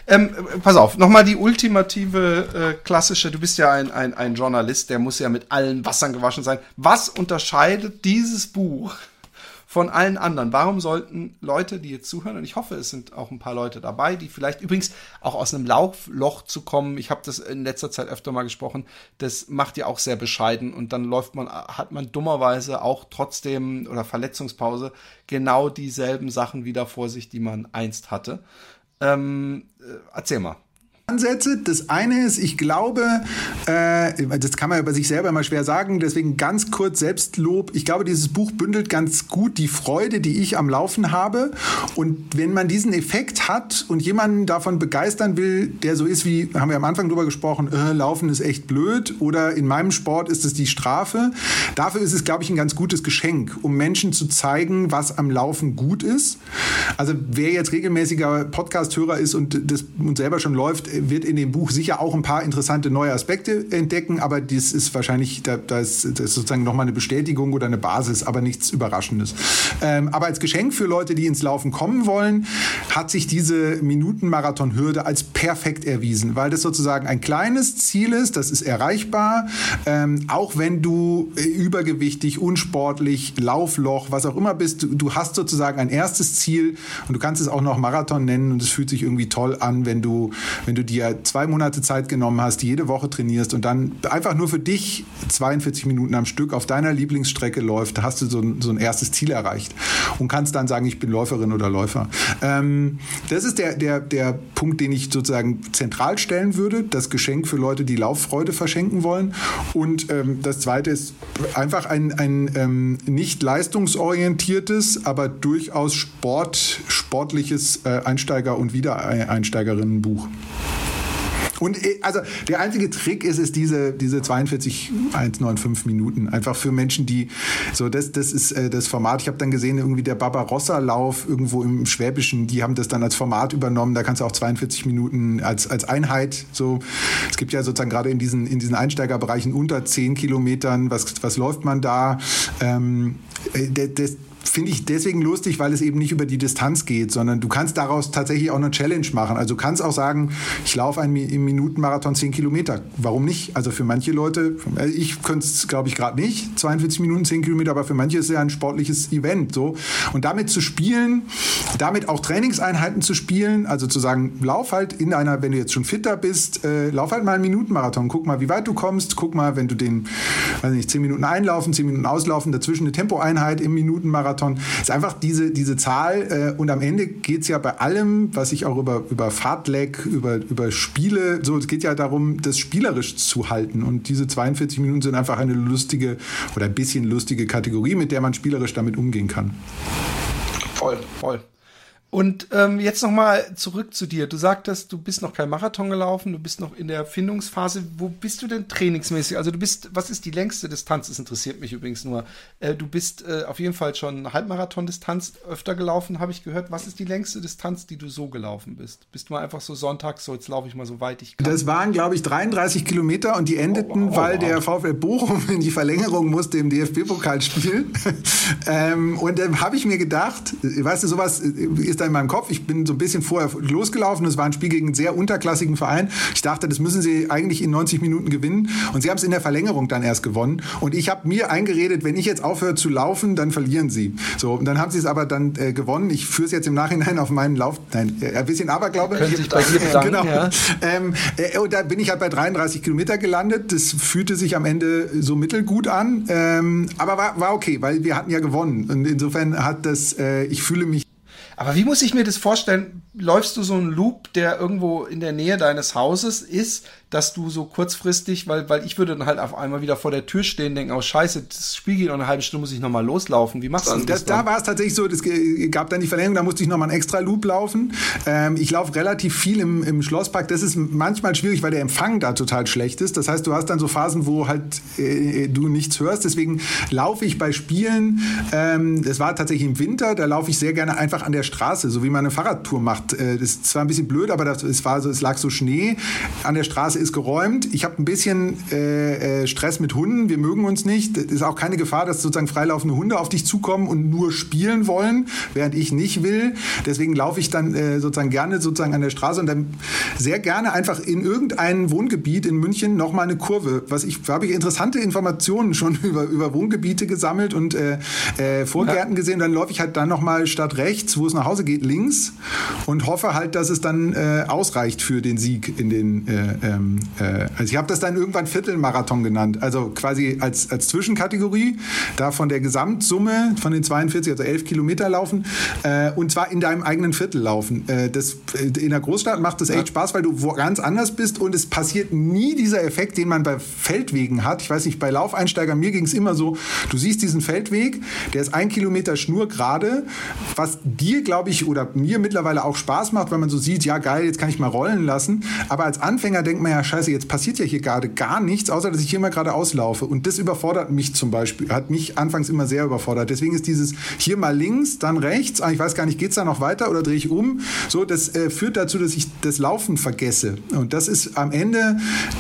A: ähm, pass auf, nochmal die ultimative äh, klassische, du bist ja ein, ein, ein Journalist, der muss ja mit allen Wassern gewaschen sein. Was unterscheidet dieses Buch von allen anderen. Warum sollten Leute, die jetzt zuhören, und ich hoffe, es sind auch ein paar Leute dabei, die vielleicht übrigens auch aus einem Laufloch zu kommen, ich habe das in letzter Zeit öfter mal gesprochen, das macht ja auch sehr bescheiden und dann läuft man, hat man dummerweise auch trotzdem oder Verletzungspause genau dieselben Sachen wieder vor sich, die man einst hatte. Ähm, äh, erzähl mal.
B: Ansätze. Das eine ist, ich glaube, äh, das kann man über sich selber immer schwer sagen, deswegen ganz kurz Selbstlob. Ich glaube, dieses Buch bündelt ganz gut die Freude, die ich am Laufen habe. Und wenn man diesen Effekt hat und jemanden davon begeistern will, der so ist wie, haben wir am Anfang drüber gesprochen, äh, Laufen ist echt blöd oder in meinem Sport ist es die Strafe. Dafür ist es, glaube ich, ein ganz gutes Geschenk, um Menschen zu zeigen, was am Laufen gut ist. Also wer jetzt regelmäßiger Podcast-Hörer ist und das und selber schon läuft, wird in dem Buch sicher auch ein paar interessante neue Aspekte entdecken, aber das ist wahrscheinlich, da, ist, das ist sozusagen nochmal eine Bestätigung oder eine Basis, aber nichts Überraschendes. Ähm, aber als Geschenk für Leute, die ins Laufen kommen wollen, hat sich diese Minutenmarathon-Hürde als perfekt erwiesen, weil das sozusagen ein kleines Ziel ist, das ist erreichbar, ähm, auch wenn du äh, übergewichtig, unsportlich, Laufloch, was auch immer bist, du, du hast sozusagen ein erstes Ziel und du kannst es auch noch Marathon nennen und es fühlt sich irgendwie toll an, wenn du, wenn du dir zwei Monate Zeit genommen hast, jede Woche trainierst und dann einfach nur für dich 42 Minuten am Stück auf deiner Lieblingsstrecke läuft, hast du so ein, so ein erstes Ziel erreicht und kannst dann sagen, ich bin Läuferin oder Läufer. Ähm, das ist der, der, der Punkt, den ich sozusagen zentral stellen würde, das Geschenk für Leute, die Lauffreude verschenken wollen. Und ähm, das Zweite ist einfach ein, ein ähm, nicht leistungsorientiertes, aber durchaus Sport, sportliches äh, Einsteiger- und Wiedereinsteigerinnenbuch. Und äh, also der einzige Trick ist, ist diese, diese 42, 195 Minuten. Einfach für Menschen, die so, das, das ist äh, das Format. Ich habe dann gesehen, irgendwie der Barbarossa-Lauf irgendwo im Schwäbischen, die haben das dann als Format übernommen. Da kannst du auch 42 Minuten als, als Einheit so. Es gibt ja sozusagen gerade in diesen, in diesen Einsteigerbereichen unter 10 Kilometern, was, was läuft man da? Ähm, äh, das, finde ich deswegen lustig, weil es eben nicht über die Distanz geht, sondern du kannst daraus tatsächlich auch eine Challenge machen. Also du kannst auch sagen, ich laufe einen im Minutenmarathon 10 Kilometer. Warum nicht? Also für manche Leute, äh, ich könnte es glaube ich gerade nicht, 42 Minuten 10 Kilometer, aber für manche ist es ja ein sportliches Event. So. Und damit zu spielen, damit auch Trainingseinheiten zu spielen, also zu sagen, lauf halt in einer, wenn du jetzt schon fitter bist, äh, lauf halt mal einen Minutenmarathon. Guck mal, wie weit du kommst. Guck mal, wenn du den, weiß nicht, 10 Minuten einlaufen, 10 Minuten auslaufen, dazwischen eine Tempoeinheit im Minutenmarathon Marathon. ist einfach diese, diese Zahl. Äh, und am Ende geht es ja bei allem, was ich auch über, über Fahrtleck, über, über Spiele, so, es geht ja darum, das spielerisch zu halten. Und diese 42 Minuten sind einfach eine lustige oder ein bisschen lustige Kategorie, mit der man spielerisch damit umgehen kann.
A: Voll, voll. Und ähm, jetzt nochmal zurück zu dir. Du sagtest, du bist noch kein Marathon gelaufen, du bist noch in der Findungsphase. Wo bist du denn trainingsmäßig? Also du bist, was ist die längste Distanz? Das interessiert mich übrigens nur. Äh, du bist äh, auf jeden Fall schon Halbmarathon-Distanz öfter gelaufen, habe ich gehört. Was ist die längste Distanz, die du so gelaufen bist? Bist du mal einfach so sonntags, so jetzt laufe ich mal so weit ich kann?
B: Das waren, glaube ich, 33 Kilometer und die endeten, oh, wow, weil wow. der VfL Bochum in die Verlängerung musste im DFB-Pokalspiel. ähm, und dann habe ich mir gedacht, weißt du, sowas ist in meinem Kopf. Ich bin so ein bisschen vorher losgelaufen. Es war ein Spiel gegen einen sehr unterklassigen Verein. Ich dachte, das müssen sie eigentlich in 90 Minuten gewinnen. Und sie haben es in der Verlängerung dann erst gewonnen. Und ich habe mir eingeredet, wenn ich jetzt aufhöre zu laufen, dann verlieren sie. So, und dann haben sie es aber dann äh, gewonnen. Ich führe es jetzt im Nachhinein auf meinen Lauf. Nein, äh, ein bisschen Aberglaube.
A: Können sich bei dir bedanken,
B: genau. Ja. Ähm, äh, und da bin ich halt bei 33 Kilometer gelandet. Das fühlte sich am Ende so mittelgut an. Ähm, aber war, war okay, weil wir hatten ja gewonnen. Und insofern hat das, äh, ich fühle mich
A: aber wie muss ich mir das vorstellen? Läufst du so einen Loop, der irgendwo in der Nähe deines Hauses ist, dass du so kurzfristig, weil, weil ich würde dann halt auf einmal wieder vor der Tür stehen, denken, oh scheiße, das Spiel geht noch eine halbe Stunde, muss ich nochmal loslaufen. Wie machst du das?
B: Da, da war es tatsächlich so, es gab dann die Verlängerung, da musste ich nochmal einen extra Loop laufen. Ähm, ich laufe relativ viel im, im Schlosspark. Das ist manchmal schwierig, weil der Empfang da total schlecht ist. Das heißt, du hast dann so Phasen, wo halt äh, du nichts hörst. Deswegen laufe ich bei Spielen, ähm, das war tatsächlich im Winter, da laufe ich sehr gerne einfach an der Straße, so wie man eine Fahrradtour macht. Äh, das ist zwar ein bisschen blöd, aber das, es, war so, es lag so Schnee. An der Straße ist geräumt. Ich habe ein bisschen äh, äh, Stress mit Hunden. Wir mögen uns nicht. Es ist auch keine Gefahr, dass sozusagen freilaufende Hunde auf dich zukommen und nur spielen wollen, während ich nicht will. Deswegen laufe ich dann äh, sozusagen gerne sozusagen an der Straße und dann sehr gerne einfach in irgendein Wohngebiet in München nochmal eine Kurve. Was ich habe ich interessante Informationen schon über, über Wohngebiete gesammelt und äh, äh, Vorgärten ja. gesehen. Dann laufe ich halt dann nochmal statt rechts, wo es nach Hause geht, links und hoffe halt, dass es dann äh, ausreicht für den Sieg in den. Äh, ähm, äh, also ich habe das dann irgendwann Viertelmarathon genannt, also quasi als, als Zwischenkategorie, da von der Gesamtsumme von den 42, also 11 Kilometer laufen äh, und zwar in deinem eigenen Viertel laufen. Äh, das, äh, in der Großstadt macht das echt Spaß, weil du wo ganz anders bist und es passiert nie dieser Effekt, den man bei Feldwegen hat. Ich weiß nicht, bei Laufeinsteigern, mir ging es immer so, du siehst diesen Feldweg, der ist ein Kilometer schnurgerade, was dir, glaube ich, oder mir mittlerweile auch Spaß macht, weil man so sieht, ja geil, jetzt kann ich mal rollen lassen. Aber als Anfänger denkt man ja, scheiße, jetzt passiert ja hier gerade gar nichts, außer dass ich hier mal gerade auslaufe. Und das überfordert mich zum Beispiel, hat mich anfangs immer sehr überfordert. Deswegen ist dieses hier mal links, dann rechts, ah, ich weiß gar nicht, geht es da noch weiter oder drehe ich um? So, das äh, führt dazu, dass ich das Laufen vergesse. Und das ist am Ende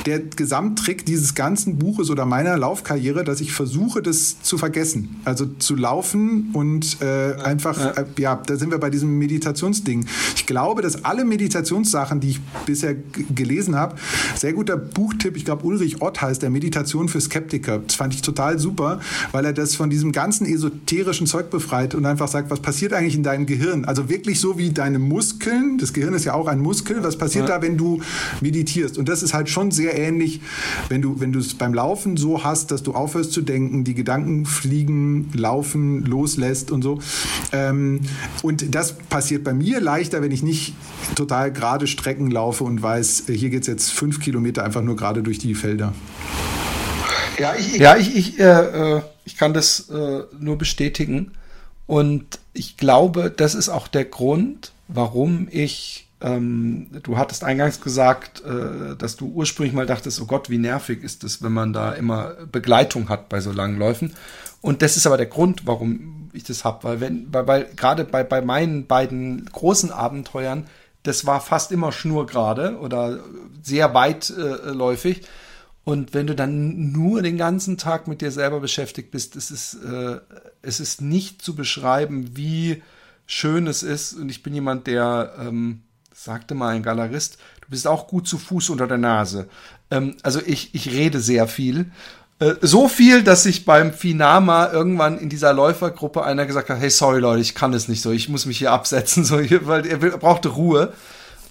B: der Gesamttrick dieses ganzen Buches oder meiner Laufkarriere, dass ich versuche, das zu vergessen. Also zu laufen und äh, einfach, ja. Äh, ja, da sind wir bei diesem Meditationsding. Ich glaube, dass alle Meditationssachen, die ich bisher gelesen habe, sehr guter Buchtipp, ich glaube Ulrich Ott heißt der Meditation für Skeptiker. Das fand ich total super, weil er das von diesem ganzen esoterischen Zeug befreit und einfach sagt, was passiert eigentlich in deinem Gehirn? Also wirklich so wie deine Muskeln, das Gehirn ist ja auch ein Muskel, was passiert ja. da, wenn du meditierst? Und das ist halt schon sehr ähnlich, wenn du, wenn du es beim Laufen so hast, dass du aufhörst zu denken, die Gedanken fliegen, laufen, loslässt und so. Ähm, und das passiert bei mir leichter, wenn ich nicht total gerade Strecken laufe und weiß, hier geht es jetzt fünf Kilometer einfach nur gerade durch die Felder.
A: Ja, ich, ich, ja, ich, ich, äh, äh, ich kann das äh, nur bestätigen. Und ich glaube, das ist auch der Grund, warum ich, ähm, du hattest eingangs gesagt, äh, dass du ursprünglich mal dachtest, oh Gott, wie nervig ist es, wenn man da immer Begleitung hat bei so langen Läufen. Und das ist aber der Grund, warum ich das habe, weil wenn, weil, weil gerade bei, bei meinen beiden großen Abenteuern, das war fast immer schnurgerade oder sehr weitläufig. Äh, und wenn du dann nur den ganzen Tag mit dir selber beschäftigt bist, es ist, äh, es ist nicht zu beschreiben, wie schön es ist. Und ich bin jemand, der, ähm, sagte mal ein Galerist, du bist auch gut zu Fuß unter der Nase. Ähm, also ich, ich rede sehr viel. Äh, so viel, dass ich beim Finama irgendwann in dieser Läufergruppe einer gesagt hat, hey, sorry Leute, ich kann es nicht so, ich muss mich hier absetzen, so, weil er, brauchte Ruhe.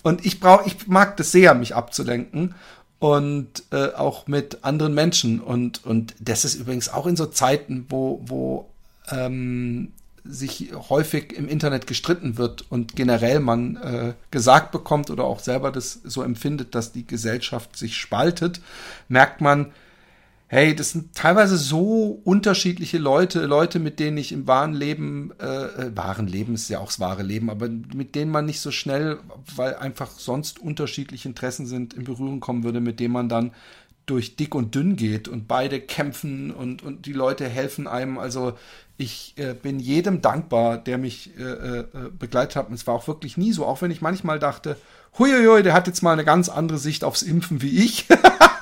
A: Und ich brauche, ich mag das sehr, mich abzulenken und äh, auch mit anderen Menschen. Und, und das ist übrigens auch in so Zeiten, wo, wo ähm, sich häufig im Internet gestritten wird und generell man äh, gesagt bekommt oder auch selber das so empfindet, dass die Gesellschaft sich spaltet, merkt man, hey, das sind teilweise so unterschiedliche Leute, Leute, mit denen ich im wahren Leben, äh, äh, wahren Leben ist ja auch das wahre Leben, aber mit denen man nicht so schnell, weil einfach sonst unterschiedliche Interessen sind, in Berührung kommen würde, mit denen man dann durch dick und dünn geht und beide kämpfen und, und die Leute helfen einem. Also ich äh, bin jedem dankbar, der mich äh, äh, begleitet hat. Und es war auch wirklich nie so, auch wenn ich manchmal dachte, huiuiui, der hat jetzt mal eine ganz andere Sicht aufs Impfen wie ich.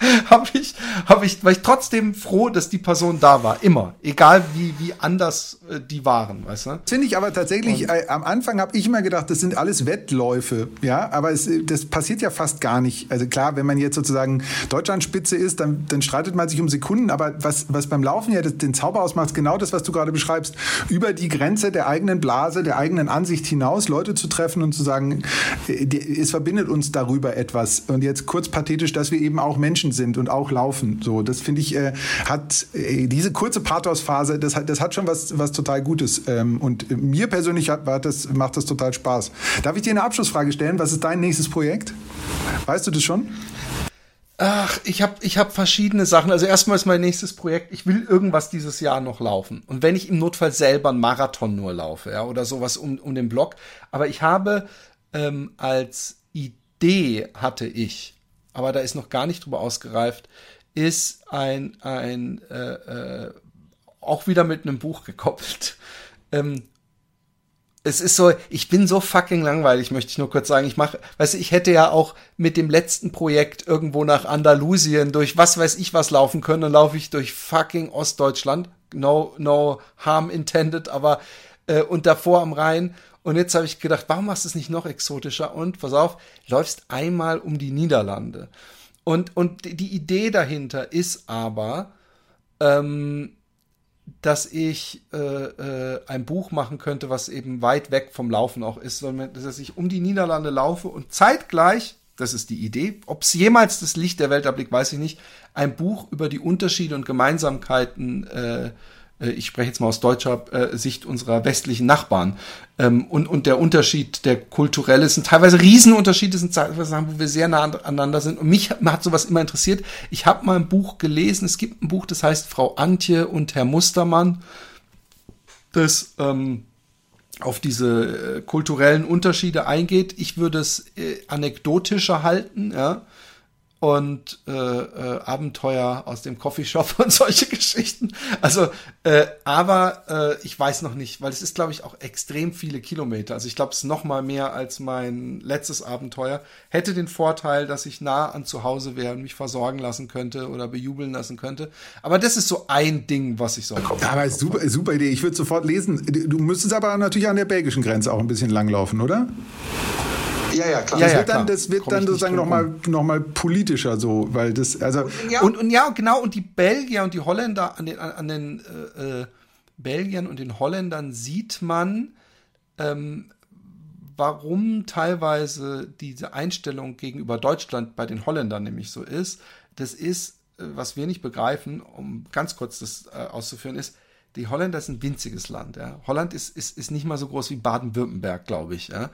A: habe ich, hab ich, war ich trotzdem froh, dass die Person da war. Immer. Egal wie, wie anders äh, die waren, weißt du?
B: Finde ich aber tatsächlich, äh, am Anfang habe ich immer gedacht, das sind alles Wettläufe, ja, aber es, das passiert ja fast gar nicht. Also klar, wenn man jetzt sozusagen Deutschlandspitze ist, dann, dann streitet man sich um Sekunden, aber was, was beim Laufen ja das, den Zauber ausmacht, ist genau das, was du gerade beschreibst. Über die Grenze der eigenen Blase, der eigenen Ansicht hinaus, Leute zu treffen und zu sagen, äh, es verbindet uns darüber etwas. Und jetzt kurz pathetisch, dass wir eben auch Menschen sind und auch laufen. So, das finde ich, äh, hat äh, diese kurze Pathosphase, das hat, das hat schon was, was total Gutes. Ähm, und mir persönlich hat, hat das, macht das total Spaß. Darf ich dir eine Abschlussfrage stellen? Was ist dein nächstes Projekt? Weißt du das schon?
A: Ach, ich habe ich hab verschiedene Sachen. Also erstmal ist mein nächstes Projekt, ich will irgendwas dieses Jahr noch laufen. Und wenn ich im Notfall selber einen Marathon nur laufe, ja, oder sowas um, um den Block. Aber ich habe ähm, als Idee hatte ich, aber da ist noch gar nicht drüber ausgereift, ist ein, ein äh, äh, auch wieder mit einem Buch gekoppelt. Ähm, es ist so, ich bin so fucking langweilig, möchte ich nur kurz sagen. Ich mache, weißt du, ich hätte ja auch mit dem letzten Projekt irgendwo nach Andalusien durch was weiß ich was laufen können, dann laufe ich durch fucking Ostdeutschland. No, no harm intended, aber äh, und davor am Rhein. Und jetzt habe ich gedacht, warum machst du es nicht noch exotischer? Und pass auf, läufst einmal um die Niederlande. Und, und die Idee dahinter ist aber, ähm, dass ich äh, äh, ein Buch machen könnte, was eben weit weg vom Laufen auch ist, sondern dass ich um die Niederlande laufe und zeitgleich, das ist die Idee, ob es jemals das Licht der Welt erblickt, weiß ich nicht, ein Buch über die Unterschiede und Gemeinsamkeiten äh, ich spreche jetzt mal aus deutscher äh, Sicht unserer westlichen Nachbarn. Ähm, und, und der Unterschied, der kulturelle, sind teilweise Riesenunterschiede, sind Sachen, wo wir sehr nah aneinander sind. Und mich hat sowas immer interessiert. Ich habe mal ein Buch gelesen, es gibt ein Buch, das heißt Frau Antje und Herr Mustermann, das ähm, auf diese äh, kulturellen Unterschiede eingeht. Ich würde es äh, anekdotischer halten, ja und äh, äh, Abenteuer aus dem Coffeeshop und solche Geschichten. Also, äh, aber äh, ich weiß noch nicht, weil es ist, glaube ich, auch extrem viele Kilometer. Also ich glaube, es ist noch mal mehr als mein letztes Abenteuer. Hätte den Vorteil, dass ich nah an zu Hause wäre und mich versorgen lassen könnte oder bejubeln lassen könnte. Aber das ist so ein Ding, was ich so.
B: Aber super, super Idee. Ich würde sofort lesen. Du müsstest aber natürlich an der belgischen Grenze auch ein bisschen langlaufen, oder? Ja, ja, klar. Das ja, wird dann, das wird dann sozusagen nochmal noch mal politischer so, weil das, also.
A: Ja. Und, und ja, genau, und die Belgier und die Holländer, an den, an den äh, äh, Belgiern und den Holländern sieht man, ähm, warum teilweise diese Einstellung gegenüber Deutschland bei den Holländern nämlich so ist. Das ist, äh, was wir nicht begreifen, um ganz kurz das äh, auszuführen, ist, die Holländer ist ein winziges Land. Ja. Holland ist, ist, ist nicht mal so groß wie Baden-Württemberg, glaube ich. Ja.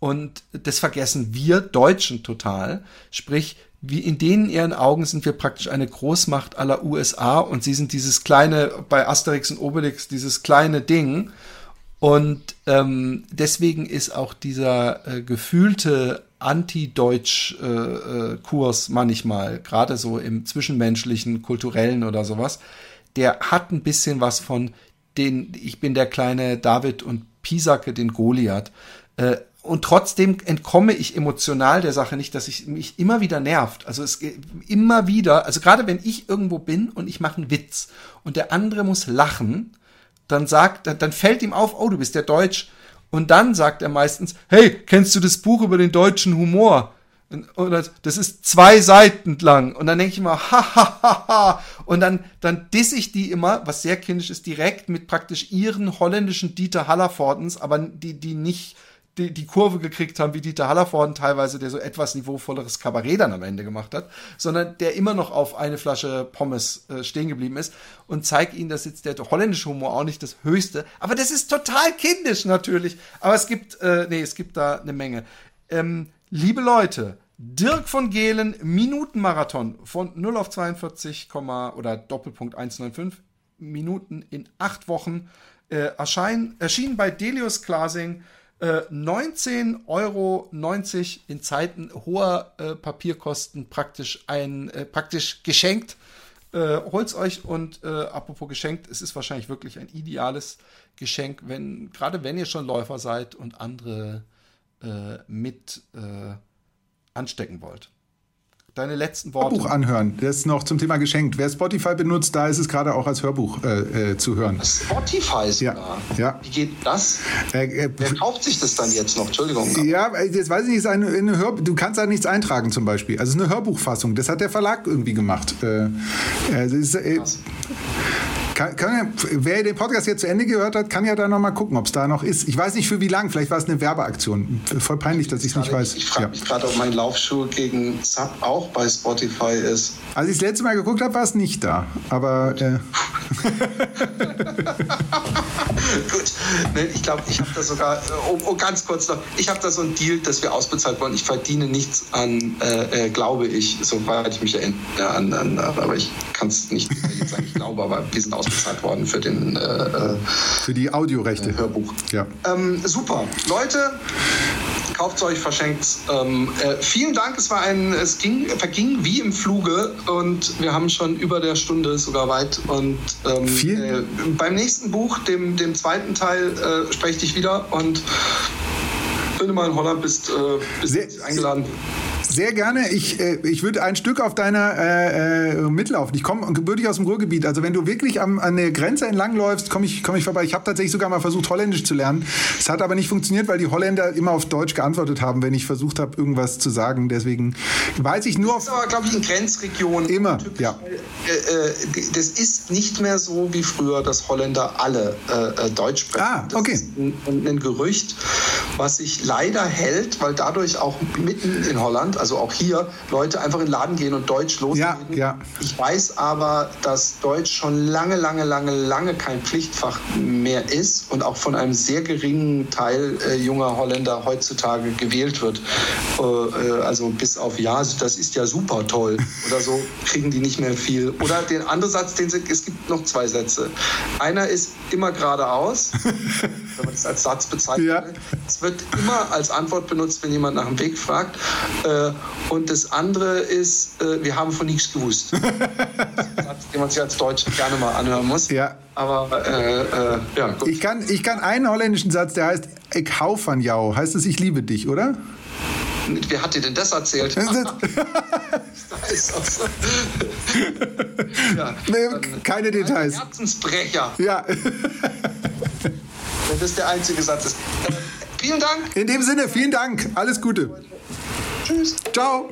A: Und das vergessen wir Deutschen total. Sprich, wie in denen ihren Augen sind wir praktisch eine Großmacht aller USA und sie sind dieses kleine, bei Asterix und Obelix, dieses kleine Ding. Und ähm, deswegen ist auch dieser äh, gefühlte Anti-Deutsch-Kurs äh, äh, manchmal, gerade so im zwischenmenschlichen, kulturellen oder sowas, der hat ein bisschen was von den, ich bin der kleine David und Pisacke, den Goliath. Äh, und trotzdem entkomme ich emotional der Sache nicht, dass ich mich immer wieder nervt. Also es immer wieder, also gerade wenn ich irgendwo bin und ich mache einen Witz und der andere muss lachen, dann sagt, dann, dann fällt ihm auf, oh, du bist der Deutsch. Und dann sagt er meistens, hey, kennst du das Buch über den deutschen Humor? Und das ist zwei Seiten lang. Und dann denke ich immer, ha, ha, ha, ha. Und dann, dann diss ich die immer, was sehr kindisch ist, direkt mit praktisch ihren holländischen Dieter Hallervordens, aber die, die nicht die, die Kurve gekriegt haben, wie Dieter Hallervorden teilweise, der so etwas niveauvolleres Kabarett dann am Ende gemacht hat, sondern der immer noch auf eine Flasche Pommes äh, stehen geblieben ist und zeigt ihnen, dass jetzt der holländische Humor auch nicht das höchste, aber das ist total kindisch natürlich. Aber es gibt, äh, nee, es gibt da eine Menge. Ähm, liebe Leute, Dirk von Gehlen, Minutenmarathon von 0 auf 42, oder Doppelpunkt 195 Minuten in acht Wochen. Äh, erschein, erschien bei Delius Glasing äh, 19,90 Euro in Zeiten hoher äh, Papierkosten praktisch ein äh, praktisch geschenkt. Äh, holt's euch und äh, apropos geschenkt, es ist wahrscheinlich wirklich ein ideales Geschenk, wenn gerade wenn ihr schon Läufer seid und andere äh, mit äh, anstecken wollt. Deine letzten Worte.
B: Hörbuch anhören, das ist noch zum Thema geschenkt. Wer Spotify benutzt, da ist es gerade auch als Hörbuch äh, äh, zu hören.
C: Spotify
B: sogar? Ja. ja.
C: Wie geht das? Äh, äh, Wer kauft sich das dann jetzt noch? Entschuldigung.
B: Ja, jetzt weiß ich nicht, eine, eine Hör du kannst da nichts eintragen zum Beispiel. Also es ist eine Hörbuchfassung, das hat der Verlag irgendwie gemacht. Äh, also ist, äh, kann, kann, wer den Podcast jetzt zu Ende gehört hat, kann ja da noch mal gucken, ob es da noch ist. Ich weiß nicht für wie lang, vielleicht war es eine Werbeaktion. Voll peinlich, dass ich es nicht weiß.
C: Ich frage ja. mich gerade, ob mein Laufschuh gegen Sub auch bei Spotify ist.
B: Als ich das letzte Mal geguckt habe, war es nicht da. Aber. Äh.
C: Gut,
A: Nee, ich glaube, ich habe da sogar, oh, oh, ganz kurz noch, ich habe da so ein Deal, dass wir ausbezahlt wollen. Ich verdiene nichts an, äh, äh, glaube ich, soweit ich mich erinnere, an, an, aber ich kann es nicht sagen, ich glaube, aber wir sind ausbezahlt worden für den äh,
B: für die Audiorechte.
A: Hörbuch.
B: Ja.
A: Ähm, super. Leute, kauft euch, verschenkt. Ähm, äh, vielen Dank, es war ein, es ging, verging wie im Fluge und wir haben schon über der Stunde sogar weit. Und ähm, äh, beim nächsten Buch, dem, dem zweiten Teil, äh, spreche ich dich wieder und wenn du mal in Holland bist, äh, bist
B: Sehr,
A: eingeladen.
B: Sehr gerne. Ich, äh, ich würde ein Stück auf deiner äh, äh, mitlaufen. Ich komme gebürtig aus dem Ruhrgebiet. Also wenn du wirklich am, an der Grenze entlangläufst, komme ich, komm ich vorbei. Ich habe tatsächlich sogar mal versucht, Holländisch zu lernen. Es hat aber nicht funktioniert, weil die Holländer immer auf Deutsch geantwortet haben, wenn ich versucht habe, irgendwas zu sagen. Deswegen weiß ich nur...
A: Das ist aber, glaube ich, in Grenzregionen.
B: Immer, ja.
A: Äh, äh, das ist nicht mehr so wie früher, dass Holländer alle äh, Deutsch sprechen.
B: Ah, okay. Das
A: ist ein, ein Gerücht, was sich leider hält, weil dadurch auch mitten in Holland, also auch hier, Leute einfach in den Laden gehen und Deutsch loslegen.
B: Ja, ja.
A: Ich weiß aber, dass Deutsch schon lange, lange, lange, lange kein Pflichtfach mehr ist und auch von einem sehr geringen Teil äh, junger Holländer heutzutage gewählt wird. Äh, äh also bis auf ja, das ist ja super toll oder so kriegen die nicht mehr viel. Oder den anderen Satz, den sie, es gibt noch zwei Sätze. Einer ist immer geradeaus, wenn man das als Satz bezeichnet. Ja. Es wird immer als Antwort benutzt, wenn jemand nach dem Weg fragt. Äh, und das andere ist, äh, wir haben von nichts gewusst. Satz, den man sich als Deutsch gerne mal anhören muss.
B: Ja.
A: Aber äh, äh, ja,
B: gut. Ich kann, ich kann einen holländischen Satz, der heißt, ich hau van jou. Heißt es, ich liebe dich, oder?
A: Wer hat dir denn das erzählt?
B: ja, nee, keine Details.
A: Herzensbrecher.
B: Ja.
A: Wenn das der einzige Satz ist. Äh, vielen Dank.
B: In dem Sinne, vielen Dank. Alles Gute.
A: Tschüss.
B: Ciao.